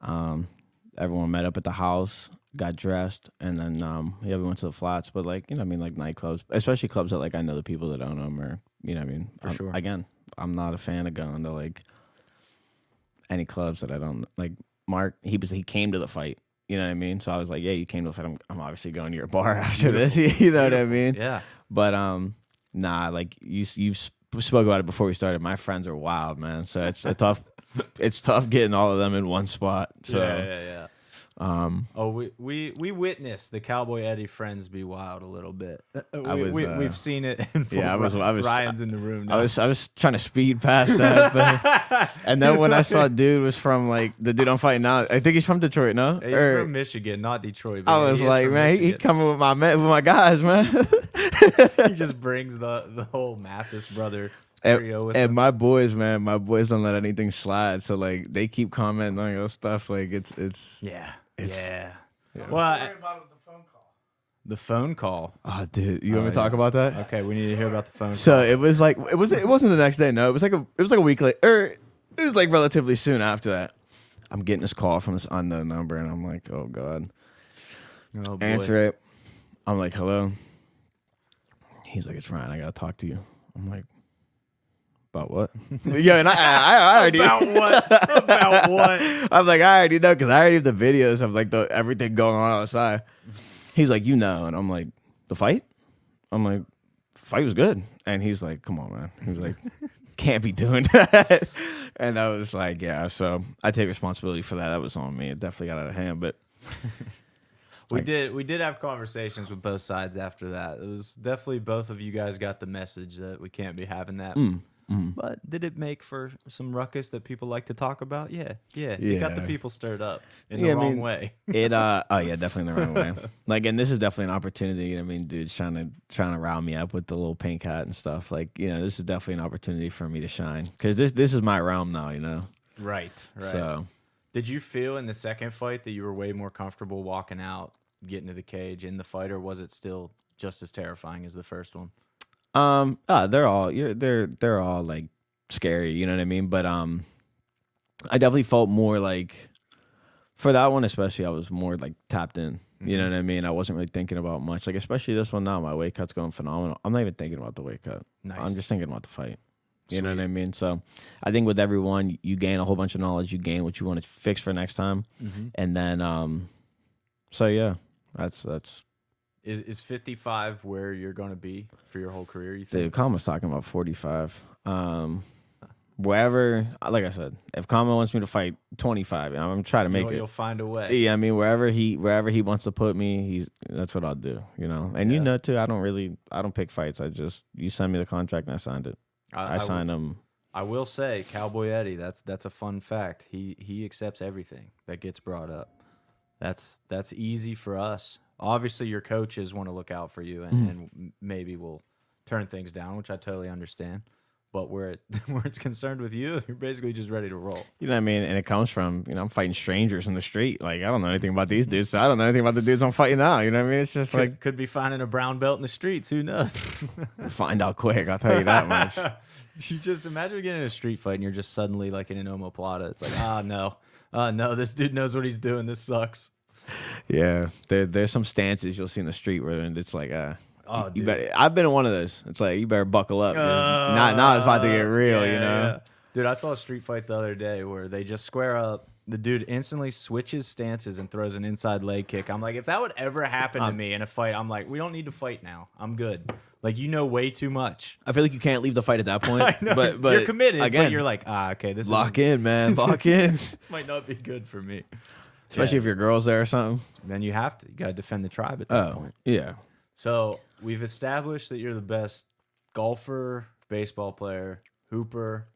Um, everyone met up at the house, got dressed, and then um, yeah, we went to the flats. But like you know, what I mean, like nightclubs, especially clubs that like I know the people that own them, or you know, what I mean, For I'm- sure. Again, I'm not a fan of going to like any clubs that I don't like. Mark, he was he came to the fight. You know what I mean? So I was like, yeah, you came to the fight. I'm, I'm obviously going to your bar after this. you know what I mean? Yeah. But um, nah, like you you spoke about it before we started. My friends are wild, man. So it's a tough. It's tough getting all of them in one spot. So yeah, yeah, yeah. Um, Oh, we, we we witnessed the Cowboy Eddy friends be wild a little bit. we, was, we, uh, we've seen it. In yeah, I was- I was- Ryan's in the room. Now. I was I was trying to speed past that, but, and then when I like- saw dude was from like the dude I'm fighting now, I think he's from Detroit, no? He's Or- from Michigan, not Detroit. I was like, man, he, he coming with my with my guys, man. he just brings the the whole Mathis brother And, trio with and my boys, man, my boys don't let anything slide. So like they keep commenting on your stuff. Like it's it's Yeah, It's- yeah. Yeah. Well, I- Worry about it with the phone call. the oh dude, you want Oh, me to oh, talk yeah. about that? Okay, we need to hear about the phone. So it was like it was it wasn't the next day. No, it was like a it was like a week later. Er, or it was like relatively soon after that. I'm getting this call from this unknown number, and I'm like, oh god. call. Oh, boy. Answer it. I'm like, hello. He's like, it's Ryan. I gotta talk to you. I'm like, about what? yeah, and I, I, I already About what? About what? I'm like, I already know because I already have the videos of like the everything going on outside. He's like, you know, and I'm like, the fight. I'm like, fight was good, and he's like, come on, man. He's like, can't be doing that. and I was like, yeah. So I take responsibility for that. That was on me. It definitely got out of hand, but We Like- did we did have conversations with both sides after that. It was definitely both of you guys got the message that we can't be having that. mm, mm. But did it make for some ruckus that people like to talk about? Yeah, yeah. It got the people stirred up in Yeah, the I wrong mean, way. it uh oh yeah definitely the wrong way like and this is definitely an opportunity you know i mean dude's trying to trying to rile me up with the little pink hat and stuff like you know this is definitely an opportunity for me to shine because this this is my realm now you know Right, right. so Did you feel in the second fight that you were way more comfortable walking out, getting to the cage in the fight, or was it still just as terrifying as the first one? Um uh, they're all you're they're they're all like scary you know what i mean but um i definitely felt more like for that one especially i was more like tapped in you know what i mean i wasn't really thinking about much like especially this one now my weight cut's going phenomenal i'm not even thinking about the weight cut Nice. I'm just thinking about the fight. You know what I mean? So I think with everyone, you gain a whole bunch of knowledge. You gain what you want to fix for next time, Mhm. and then, um, so yeah, that's that's Is is 55 where you're going to be for your whole career? You think? Dude, Kama's talking about 45. Um, wherever, like I said, if Kama wants me to fight 25, I'm gonna try to You make know, it. You'll find a way. Yeah, I mean wherever he wherever he wants to put me, he's that's what I'll do. You know, and you know too. I don't really I don't pick fights. I just you send me the contract and I signed it. I signed him. I will say, Cowboy Eddy. That's that's a fun fact. He he accepts everything that gets brought up. That's that's easy for us. Obviously, your coaches want to look out for you, and, Mm-hmm. and maybe will turn things down, which I totally understand. But where it where it's concerned with you, you're basically just ready to roll. You know what I mean? And it comes from you know I'm fighting strangers in the street. Like I don't know anything about these dudes. So I don't know anything about the dudes I'm fighting now. You know what I mean? It's just Could, like could be finding a brown belt in the streets. Who knows? find out quick. I'll tell you that much. you just imagine getting in a street fight and you're just suddenly like in an omoplata. It's like, ah, no, uh, no, this dude knows what he's doing. This sucks. Yeah, there there's some stances you'll see in the street where it's like uh. Oh, you dude. better, I've been in one of those. It's like you better buckle up. dude. now, now it's about to get real. Uh, Yeah, you know. yeah. Dude, I saw a street fight the other day where they just square up. The dude instantly switches stances and throws an inside leg kick. I'm like, if that would ever happen to me in a fight, I'm like, we don't need to fight now. I'm good. Like, you know way too much. I feel like you can't leave the fight at that point. I know. But but you're committed, again. but you're like, ah, okay, this lock in, man. Lock in. This might not be good for me. Especially if your girl's there or something. Then you have to. You got to defend the tribe at that Oh, point. yeah. So we've established that you're the best golfer, baseball player, hooper,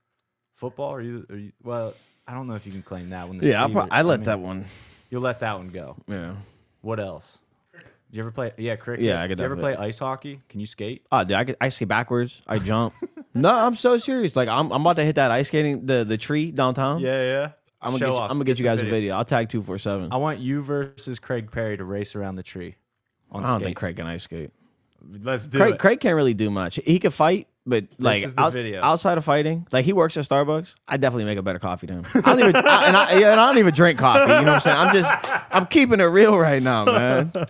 football. Are you? Are you well, I don't know if you can claim that one. The Yeah, I'll I let mean, that one. You'll let that one go. Yeah. What else? Did you ever play? Yeah, cricket. Yeah, I could Did you ever play ice hockey? Can you skate? Oh, dude, I, could, I skate backwards. I jump. no, I'm so serious. Like I'm, I'm about to hit that ice skating the the tree downtown. Yeah, yeah. I'm gonna Show get you, off. I'm gonna get you some guys a video. I'll tag two four seven. I want you versus Craig Perry to race around the tree. On I don't skates. think Craig can ice skate. Let's do Craig, it. Craig can't really do much. He could fight, but like is the out- video. outside of fighting, like he works at Starbucks. I definitely make a better coffee than him. I don't even, I, and, I, yeah, and I don't even drink coffee. You know what I'm saying? I'm just, I'm keeping it real right now, man.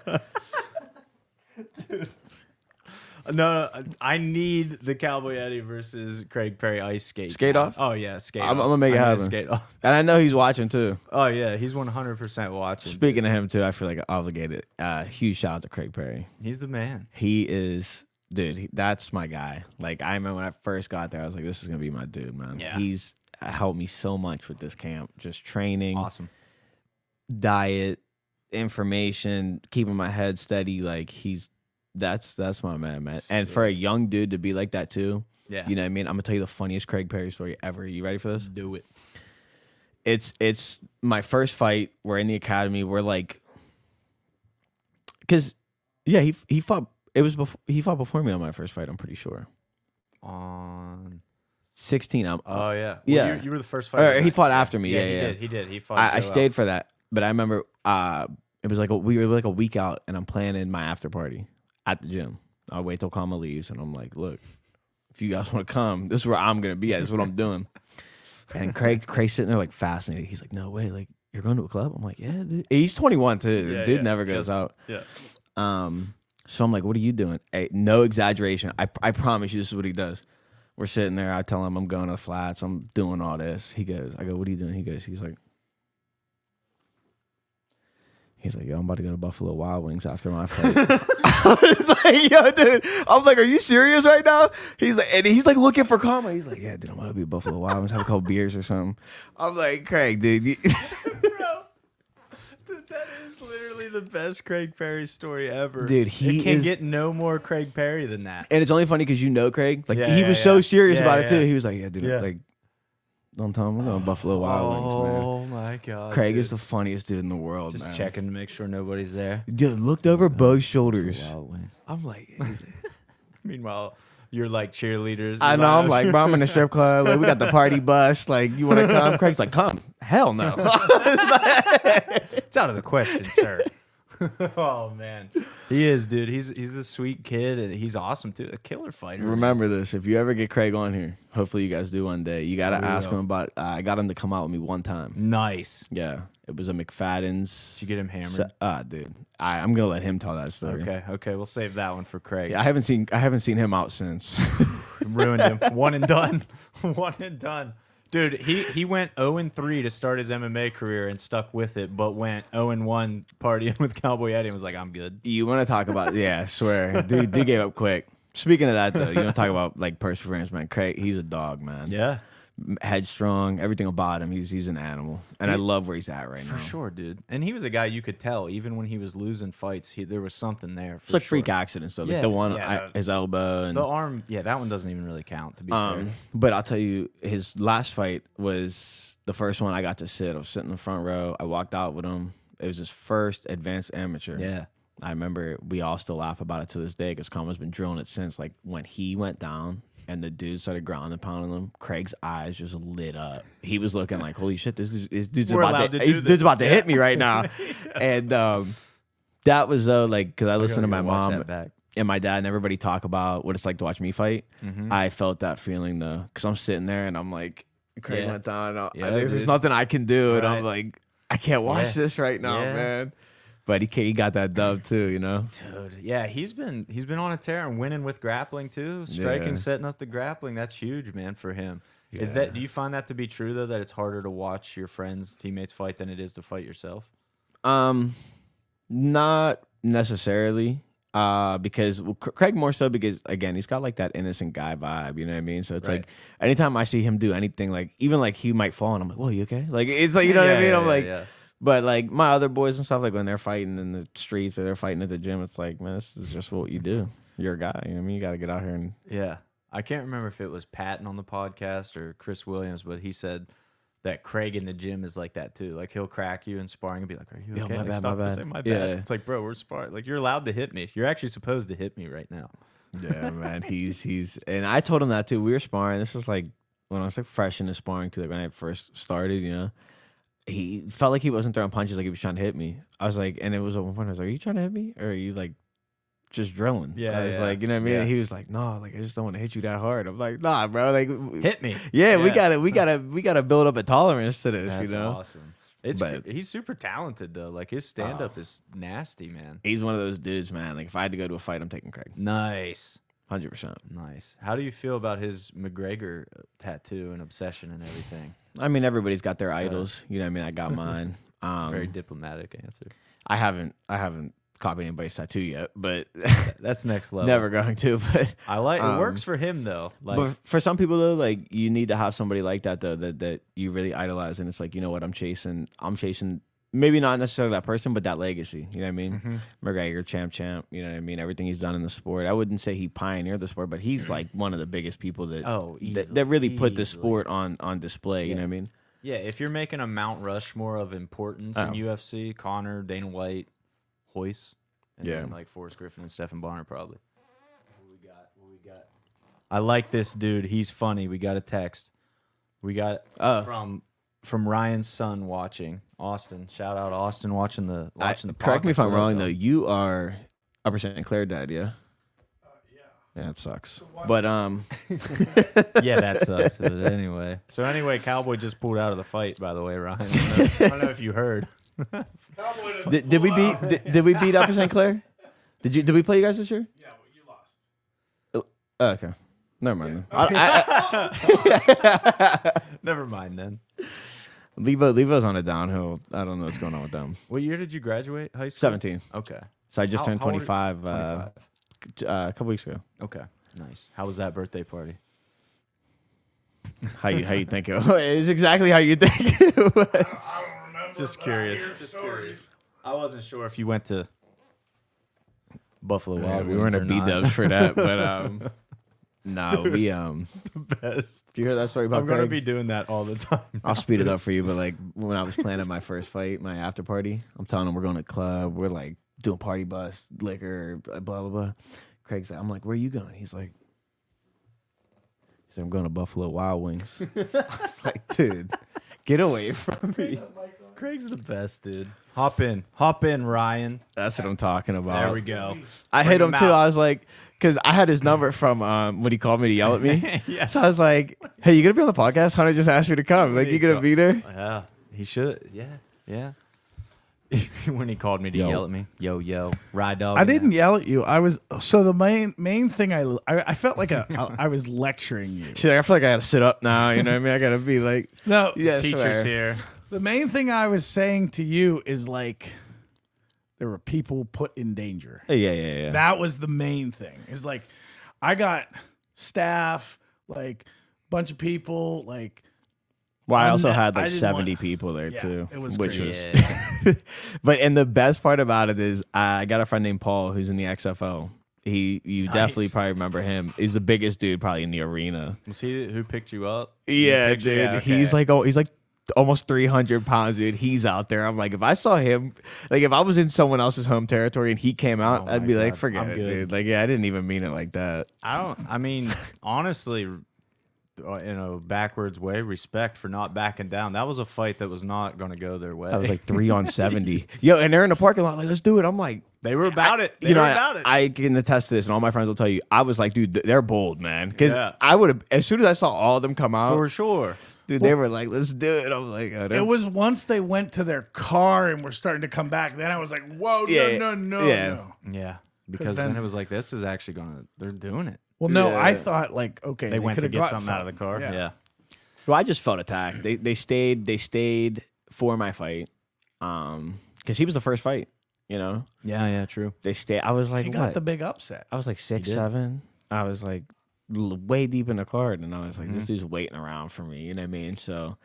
No, I need the Cowboy Eddy versus Craig Perry ice skate. Skate off? Oh yeah, skate. I'm- off. I'm gonna make it I happen. Skate off. And I know he's watching too. Oh yeah, he's 100 percent watching. Speaking of him too, I feel like obligated. Uh, huge shout out to Craig Perry. He's the man. He is, dude. He, that's my guy. Like I remember when I first got there, I was like, this is gonna be my dude, man. Yeah. He's helped me so much with this camp, just training, Awesome. diet, information, keeping my head steady. Like he's that's that's my man, man. And for a young dude to be like that too, Yeah. you know what I mean? I'm gonna tell you the funniest Craig Perry story ever. You ready for this? do it. It's it's my first fight. We're in the academy. We're like, cause yeah, he he fought. It was before he fought before me on my first fight. I'm pretty sure. On. 16. I'm, Oh yeah. Well, Yeah. You, you were the first fighter. he fought after me. Yeah, Yeah, he yeah. did. He did. He fought. I, I stayed out. for that, but I remember uh, it was like a, we were like a week out, and I'm planning my after party at the gym. I wait till Kama leaves, and I'm like, look, if you guys want to come, this is where I'm gonna be at. This is what I'm doing. And Craig, Craig's sitting there like fascinated. He's like, no way, like you're going to a club? I'm like, yeah. Dude. He's 21 too. Yeah, dude yeah. never goes Just- out. Yeah. Um, so I'm like, what are you doing? Hey, no exaggeration. I, I promise you, this is what he does. We're sitting there. I tell him I'm going to the flats. I'm doing all this. He goes, I go, what are you doing? He goes, he's like, he's like, yo, I'm about to go to Buffalo Wild Wings after my fight. I was like, yo, dude. I'm like, are you serious right now? He's like, and he's like looking for Kama. He's like, yeah, dude, I'm gonna be Buffalo Wild Wings, have a couple beers or something. I'm like, Craig, dude. you- Bro, dude, that is literally the best Craig Perry story ever. Dude, he it can't is- get no more Craig Perry than that. And it's only funny because you know Craig. Like Yeah, he yeah, was so yeah. serious Yeah, about it too. He was like, "Yeah, dude, Yeah. like, don't tell him we're going to Buffalo Wild Wings, man." Oh my god. Craig dude. is the funniest dude in the world, just man. checking to make sure nobody's there. Dude, looked over both shoulders. Wild Wings. I'm like, Meanwhile, you're like cheerleaders. I know. I'm like, bro, I'm in the strip club. Like, we got the party bus. Like, you want to come? Craig's like, come. Hell no. it's out of the question, sir. oh man, he is, dude. He's he's a sweet kid and he's awesome too. A killer fighter. man. Remember this. If you ever get Craig on here, hopefully you guys do one day. You gotta We ask will. him about. Uh, I got him to come out with me one time. Nice. Yeah, it was a McFadden's. Did you get him hammered? Se- Ah, dude. I, I'm gonna let him tell that story. Okay, okay. We'll save that one for Craig. Yeah, I haven't seen I haven't seen him out since. Ruined him. one and done. one and done. Dude, he, he went 0 and 3 to start his MMA career and stuck with it, but went 0 and 1 partying with Cowboy Eddy and was like, I'm good. You want to talk about? Yeah, I swear, dude, dude gave up quick. Speaking of that, though, you want to talk about like perseverance, man. Craig, he's a dog, man. Yeah. Headstrong, everything about him. He's he's an animal, and I love where he's at right For now. For sure, dude. And he was a guy you could tell, even when he was losing fights, he, there was something there. It's For like sure. freak accidents, though. Like Yeah, the one, yeah, I- his elbow, and The arm, yeah, that one doesn't even really count, to be Um, fair. but I'll tell you, his last fight was the first one I got to sit. I was sitting in the front row. I walked out with him. It was his first advanced amateur. Yeah. I remember we all still laugh about it to this day because Kama's been drilling it since. Like when he went down and the dude started grounding and pounding him, Craig's eyes just lit up. He was looking like, "Holy shit, this, is, this dude's We're about to, to this this." dude's about to Yeah. hit me right now." And um, that was though, like, because I listened to my mom back. and my dad and everybody talk about what it's like to watch me fight. Mm-hmm. I felt that feeling though, because I'm sitting there and I'm like, Craig Yeah. went down. and I- Yeah, there's, there's dude. nothing I can do, and I'm like, I can't watch Yeah. this right now, Yeah. man. But he he got that dub too, you know. Dude, yeah, he's been he's been on a tear and winning with grappling too, striking, Yeah. setting up the grappling. That's huge, man, for him. Is that do you find that to be true though? That it's harder to watch your friends, teammates fight than it is to fight yourself? Um, not necessarily. Uh, because well, Craig more so because again he's got like that innocent guy vibe, you know what I mean. So it's Right. like anytime I see him do anything, like even like he might fall, and I'm like, "Whoa, you okay?" Like it's like you know what I mean. yeah, I'm yeah, like, yeah. But like my other boys and stuff, like when they're fighting in the streets or they're fighting at the gym, it's like, man, this is just what you do. You're a guy, you know what I mean. You got to get out here and Yeah. I can't remember if it was Patton on the podcast or Chris Williams, but he said that Craig in the gym is like that too. Like he'll crack you in sparring and be like, "Are you Yo, okay?" my Like, bad, stop my bad. say, my bad. Yeah. It's like, bro, we're sparring. Like you're allowed to hit me. You're actually supposed to hit me right now. Yeah, man. He's he's and I told him that too. We were sparring. This was like when I was like fresh in the sparring too, like when I first started, you know. He felt like he wasn't throwing punches like he was trying to hit me. I was like, and it was at one point I was like, Are you trying to hit me? Or are you like just drilling? Yeah, I was yeah, like, you know what I mean? yeah. He was like, No, like I just don't want to hit you that hard. I'm like, nah, bro. Like Hit me. Yeah, we gotta we gotta we gotta build up a tolerance to this, That's you know. awesome. It's But- he's super talented though. Like his stand up oh. is nasty, man. He's one of those dudes, man. Like if I had to go to a fight, I'm taking Craig. Nice. Hundred percent. Nice. How do you feel about his McGregor uh, tattoo and obsession and everything? I mean, everybody's got their idols. You know what I mean? I got mine. Um, very diplomatic answer. I haven't I haven't copied anybody's tattoo yet, but That's next level. never going to. But I like it. Um, works for him though. Like but for some people though, like you need to have somebody like that though that that you really idolize, and it's like you know what I'm chasing. I'm chasing maybe not necessarily that person, but that legacy. You know what I mean? Mm-hmm. McGregor, champ, champ. You know what I mean? Everything he's done in the sport. I wouldn't say he pioneered the sport, but he's like one of the biggest people that Oh, that, easily, that really put the sport on on display. You know what I mean? yeah, if you're making a Mount Rushmore of importance in Oh. UFC, Conor, Dana White, Royce, and Yeah. then like Forrest Griffin and Stephan Bonnar probably. What we got? What we got? I like this dude. He's funny. We got a text. We got Oh. from from Ryan's son watching Austin. Shout out Austin watching the I- watching the. correct me if I'm wrong though. You are Upper St. Clair dad, yeah? Yeah, it sucks. But um, yeah, that sucks. But anyway, so anyway, Cowboy just pulled out of the fight. By the way, Ryan. I don't know, I don't know if you heard. Did, did we beat did, did we beat Upper St. Clair? Did you did we play you guys this year? Yeah, but you lost. Oh, okay, never mind. Then. I, I, I, Never mind then. Lebo Lebo's on a downhill. I don't know what's going on with them. What year did you graduate high school? Seventeen. Okay. So I just How- turned how old are- twenty five uh, 25. t- uh, a couple weeks ago. Okay. Nice. How was that birthday party? How you how you think it? It's exactly how you think. I don't remember. Just but I curious. Just curious. I wasn't sure if you went to Buffalo Yeah, Wild we Wings weren't or a B not. for that, but um, no, we um. It's the best. Did you hear that story about I'm gonna Craig? be doing that all the time. I'll speed it up for you, but like when I was planning my first fight, my after party, I'm telling him we're going to club, we're like doing party bus, liquor, blah blah blah. Craig's like, I'm like, where are you going? He's like, he said, I'm going to Buffalo Wild Wings. I was like, dude, get away from me. Craig's the best, dude. Hop in, hop in, Ryan. That's what I'm talking about. There we go. I Bring hit him him too. I was like, because I had his number from um, when he called me to yell at me. yeah. So I was like, hey, you gonna be on the podcast? Hunter just asked me to come. Like, you you gonna be there? Yeah. He should. Yeah. Yeah. when he called me to Yo. yell at me. Yo, yo, ride dog. I didn't that. yell at you. I was so the main main thing I I, I felt like a I was lecturing you. She's like, I feel like I gotta sit up now. You know what I mean? I gotta be like, No, yeah, Teachers swear. here. the main thing I was saying to you is like there were people put in danger. Yeah, yeah, yeah. That was the main thing. Is like I got staff, like a bunch of people, like Well, I also had like seventy want- people there Yeah, too, it was which crazy. was. Yeah. but and the best part about it is, I got a friend named Paul who's in the XFL. He, you definitely probably remember him. He's the biggest dude probably in the arena. Was he who picked you up? Yeah, He picked you- dude. yeah, He's like, oh, he's like almost 300 pounds, dude. He's out there. I'm like, if I saw him, like, if I was in someone else's home territory and he came out, Oh I'd be like, forget I'm it, good. dude. Like, yeah, I didn't even mean it like that. I don't. I mean, honestly, uh, in a backwards way, respect for not backing down. That was a fight that was not going to go their way. I was like three on 70. Yo, and they're in the parking lot, like, let's do it. I'm like, they were about it. They you know, were I, about it. I can attest to this, and all my friends will tell you. I was like, dude, they're bold, man. Because Yeah. I would have, as soon as I saw all of them come out, for sure. Dude, they were like, let's do it. I was like, oh, they're- it was once they went to their car and were starting to come back. Then I was like, whoa, Yeah, no, no, no, yeah. no. Yeah, because then, then- it was like this is actually going to. They're doing it. Well, no, I thought like okay, They, went to get gotten something out of the car. Yeah. Well, I just felt attacked. They they stayed they stayed for my fight, um, because he was the first fight. You know, Yeah. Yeah. True. they stayed. I was like, He what? got the big upset. I was like six, seven. I was like l- way deep in the card, and I was like, Mm-hmm. this dude's waiting around for me. You know what I mean? So.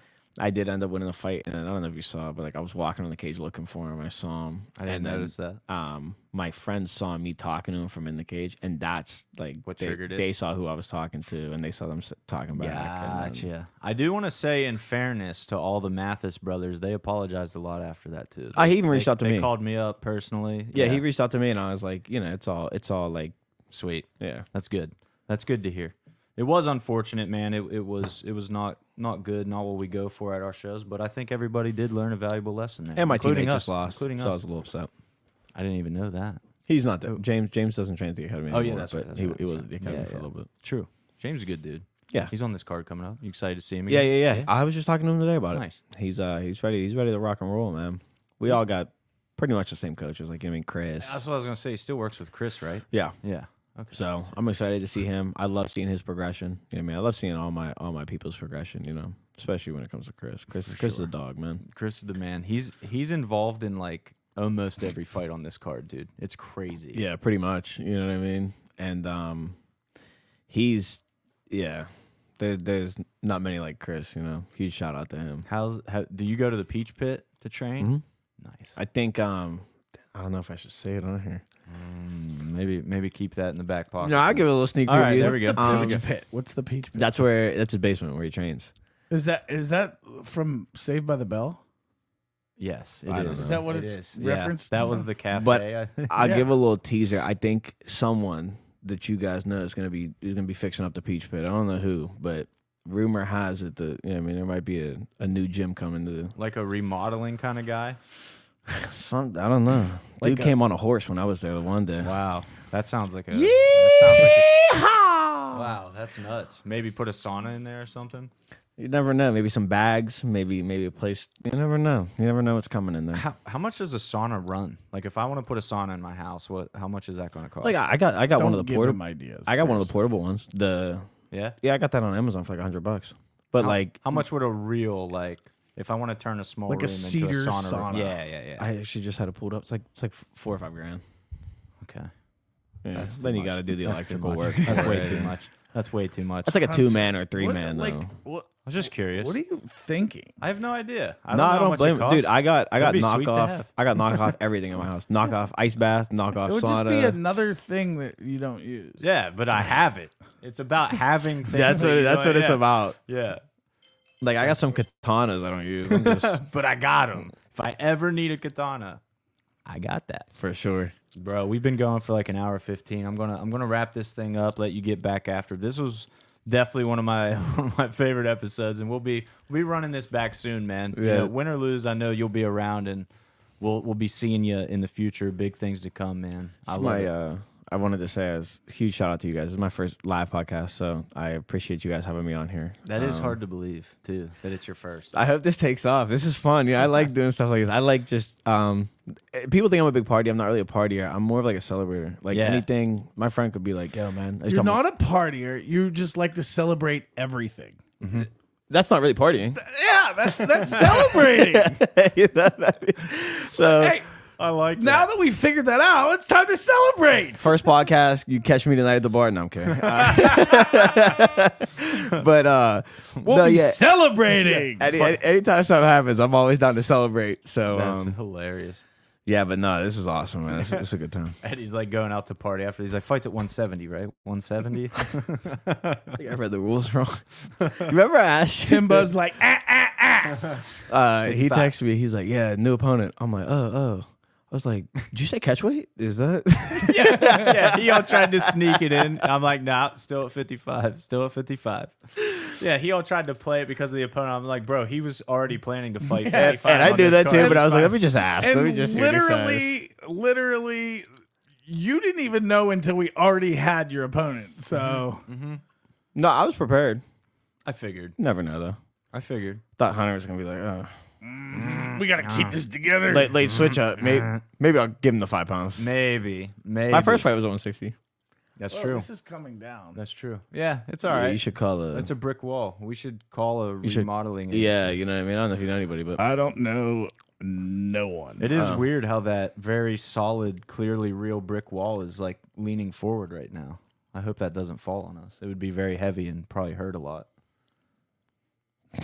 I did end up winning the fight, and I don't know if you saw, but like I was walking on the cage looking for him. I saw him. I didn't and then, notice that. Um, my friends saw me talking to him from in the cage, and that's like What they, triggered it? They saw who I was talking to, and they saw them s- talking back. and then- Gotcha. I do want to say, in fairness to all the Mathis brothers, they apologized a lot after that too. Ah, he even They- reached out to they me. called me up personally. yeah, he reached out to me, and I was like, you know, it's all, it's all like, sweet. yeah. That's good. That's good to hear. It was unfortunate, man. It, it was it was not not good, not what we go for at our shows. But I think everybody did learn a valuable lesson there, And my including teammate us, just lost, including so I was a little upset. I didn't even know that. He's not the James. James doesn't train at the academy. Oh, Anymore, yeah, that's right, that's he, right, he was at the academy Yeah, for yeah. a little bit. True. James is a good dude. Yeah. He's on this card coming up. You excited to see him? Yeah, Again? yeah, yeah, I was just talking to him today about it. Nice. He's uh, he's ready. He's ready to rock and roll, man. We all got pretty much the same coaches. Like I mean, Chris. That's what I was gonna say. He still works with Chris, right? Yeah. Yeah. Okay. So I'm excited to see him. I love seeing his progression. You know what I mean? I love seeing all my all my people's progression. You know, especially when it comes to Chris. Chris, For Chris is sure. a dog, man. Chris is the man. He's he's involved in like almost every fight on this card, dude. It's crazy. Yeah, pretty much. You know what I mean? And um, he's yeah. There, there's not many like Chris. You know, huge shout out to him. How's how, do you go to the Peach Pit to train? Nice. I think um, I don't know if I should say it on here. Mm, maybe maybe keep that in the back pocket. No, I'll give it a little sneak All right, review. there we go. The Um, peach pit. What's the peach pit? That's where that's his basement where he trains. Is that is that from Saved by the Bell? Yes, it I don't is. know. Is that what It it's is. Yeah, referenced That to? was the cafe. But I think. I'll Yeah. give a little teaser. I think someone that you guys know is gonna be is gonna be fixing up the Peach Pit. I don't know who, but rumor has it that you know, I mean there might be a, a new gym coming to like a remodeling kind of guy. Some I don't know. Like Dude a- came on a horse when I was there the one day. Wow, that sounds like a. That sounds like a wow, that's nuts. Maybe put a sauna in there or something. You never know. Maybe some bags. Maybe maybe a place. You never know. You never know what's coming in there. How, how much does a sauna run? Like if I want to put a sauna in my house, what how much is that going to cost? Like I I got I got Don't one of the portable. ideas. I got one of the portable ones. The yeah. yeah, I got that on Amazon for like hundred bucks. But How- like how much would a real like if I want to turn a small Like a room cedar into a sauna? room- sauna. Yeah, yeah, yeah. I actually just had it pulled up. It's like it's like four or five grand. okay. Yeah. That's too then you much. got to do the That's too electrical much. work. That's for way it. too much. That's way too much. That's like a two man or three What- man though. Like what? I was just curious. What are you thinking? I have no idea. I don't no, know I how don't much blame it it, costs. dude. I got I got That'd be sweet to knockoff. have. I got knockoff everything in my house. Knockoff ice bath. Knockoff It would sauna. just be another thing that you don't use. yeah, but I have it. It's about having things. that's that what you that's know- what it's yeah. about. Yeah, Like I got some katanas I don't use. I'm just but I got them. If I ever need a katana, I got that. for sure. Bro, we've been going for like an hour 15. I'm going to I'm going to wrap this thing up, let you get back after. This was definitely one of my one of my favorite episodes and we'll be we'll be running this back soon, man. You Yeah. know, win or lose, I know you'll be around and we'll we'll be seeing you in the future. Big things to come, man. I It's love my it. uh I wanted to say as a huge shout out to you guys. This is my first live podcast, so I appreciate you guys having me on here. That is Um, hard to believe too. That it's your first. I hope this takes off. This is fun. Yeah, I like doing stuff like this. I like just um eh, people think I'm a big party. I'm not really a partier. I'm more of like a celebrator. Like Yeah. anything my friend could be like, yo man. let's You're jump on-" not a partier. You just like to celebrate everything. That's not really partying. Yeah, that's that's celebrating. so hey, I like now that we figured that out, it's time to celebrate. First podcast, you catch me tonight at the bar. No, I'm kidding. Uh, but uh, we'll no, be yeah. celebrating. Any, any, anytime something happens, I'm always down to celebrate. So That's um, hilarious. yeah, but no, this is awesome, man. This, this is a good time. Eddy's like going out to party after. He's like, fights at 170, right? 170. I think I read the rules wrong. remember I asked you Timba's like, ah, ah, ah. Uh, he 55. texted me. He's like, "Yeah, new opponent." I'm like, "Oh, oh." I was like, "Did you say catch weight? Is that?" yeah, yeah. He all tried to sneak it in. I'm like, nah, still at 55. Still at 55. Yeah, he all tried to play it because of the opponent. I'm like, bro, he was already planning to fight. 55 and I on do this that too, but I was like, "Let me just ask. Let me just hear what he says." literally, literally, you didn't even know until we already had your opponent. So mm-hmm, mm-hmm. No, I was prepared. I figured. Never know though. I figured. Thought Hunter was gonna be like, "Oh." Mm-hmm. we got to keep ah. this together. late, late switch up. Maybe, mm-hmm. maybe I'll give him the five pounds. Maybe. Maybe. My first fight was 160. That's Oh, true. This is coming down. That's true. Yeah, it's all Yeah, right. You should call a. It's a brick wall. We should call a should- remodeling. yeah, agency. you know what I mean. I don't know if you know anybody, but I don't know no one. It is Oh. weird how that very solid, clearly real brick wall is like leaning forward right now. I hope that doesn't fall on us. It would be very heavy and probably hurt a lot.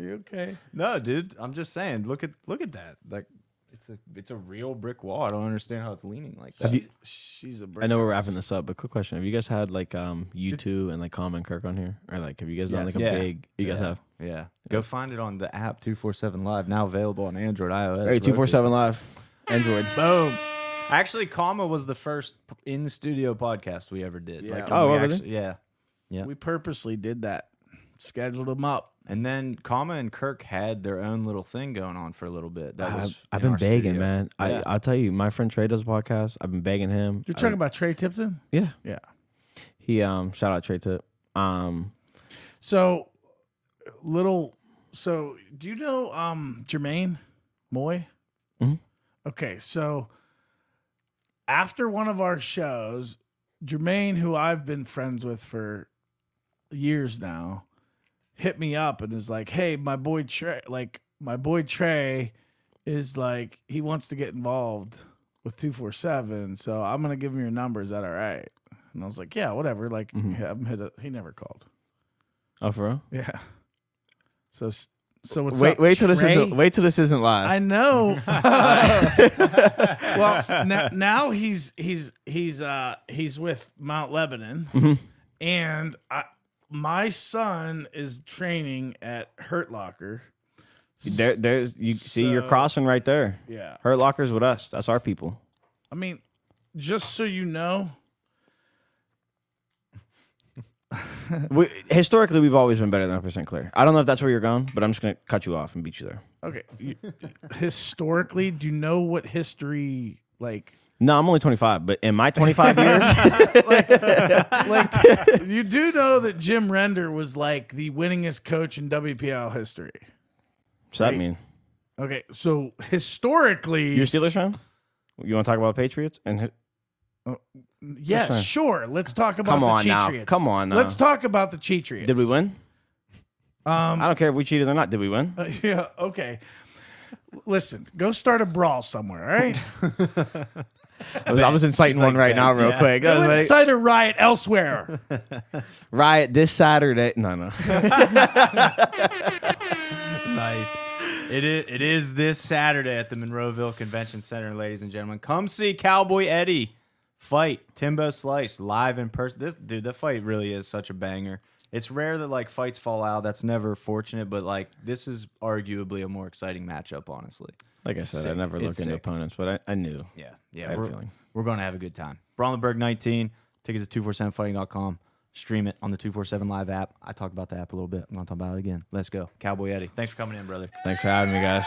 Are you okay? No, dude. I'm just saying. Look at look at that. Like it's a it's a real brick wall. I don't understand how it's leaning like that. have you? She's a. I know we're wrapping this up, but quick question: Have you guys had like um you two and like Common Kirk on here, or like have you guys done like a Yes. Yeah. big? You guys Yeah. have. yeah. Go find it on the app 247 Live now available on Android, iOS. Hey, two four seven live, Android. Boom. Actually, Kama was the first in studio podcast we ever did. Yeah. Like, Oh, we really? actually- yeah. Yeah. We purposely did that. Scheduled them up. And then Kama and Kirk had their own little thing going on for a little bit. That was I've, I've in been our begging, studio. man. I Yeah. I'll tell you, my friend Trey does a podcast. I've been begging him. You're I- talking about Trey Tipton? yeah. Yeah. He um shout out Trey Tip. Um So, little. So, do you know um Jermaine Moy? Mhm. Okay, so after one of our shows, Jermaine, who I've been friends with for years now, hit me up and is like, "Hey, my boy Trey, like my boy Trey, is like he wants to get involved with two four seven, so I'm gonna give him your number. Is that all right?" And I was like, "Yeah, whatever." Like, Mhm. him hit a, he never called. oh for real? Yeah. So s- so what's wait up, wait till this Trey? isn't wait till this isn't live. I know. well, now, now he's he's he's uh he's with Mount Lebanon, Mhm. and I, my son is training at Hurt Locker. There, there's you see you're crossing right there. Yeah, Hurt Lockers with us. That's our people. I mean, just so you know, We, historically, we've always been better than 100% clear. I don't know if that's where you're going, but I'm just gonna cut you off and beat you there. okay. historically, do you know what history like? No, I'm only 25, but in my 25 years, Like you do know that Jim Render was like the winningest coach in WPIAL history. what's that Right. mean? Okay, so historically, You're a Steelers fan? You want to talk about Patriots? And hi- yeah, fine. sure. Let's talk about Come the on now. Cheatriots. Come on now. Let's talk about the Cheatriots. did we win? Um, I don't care if we cheated or not. Did we win? uh, yeah, okay. Listen, go start a brawl somewhere, all right? I was, I was inciting It's one right that, now, real yeah. quick. I go was like, incite a riot elsewhere. riot this Saturday. No, no. Nice. It is, it is this Saturday at the Monroeville Convention Center, ladies and gentlemen. Come see Cowboy Eddy fight Timbo Slice live in person. This dude, the fight really is such a banger. It's rare that like fights fall out. That's never fortunate, but like this is arguably a more exciting matchup, honestly. Like I said, I never look into sick. opponents, but I, I knew. Yeah, I yeah. had We're, feeling. we're going to have a good time. Brawl in the Burgh 19. Tickets at 247fighting.com. Stream it on the 247 Live app. I talked about the app a little bit. I'm going to talk about it again. Let's go. Cowboy Eddy. Thanks for coming in, brother. Thanks for having me, guys.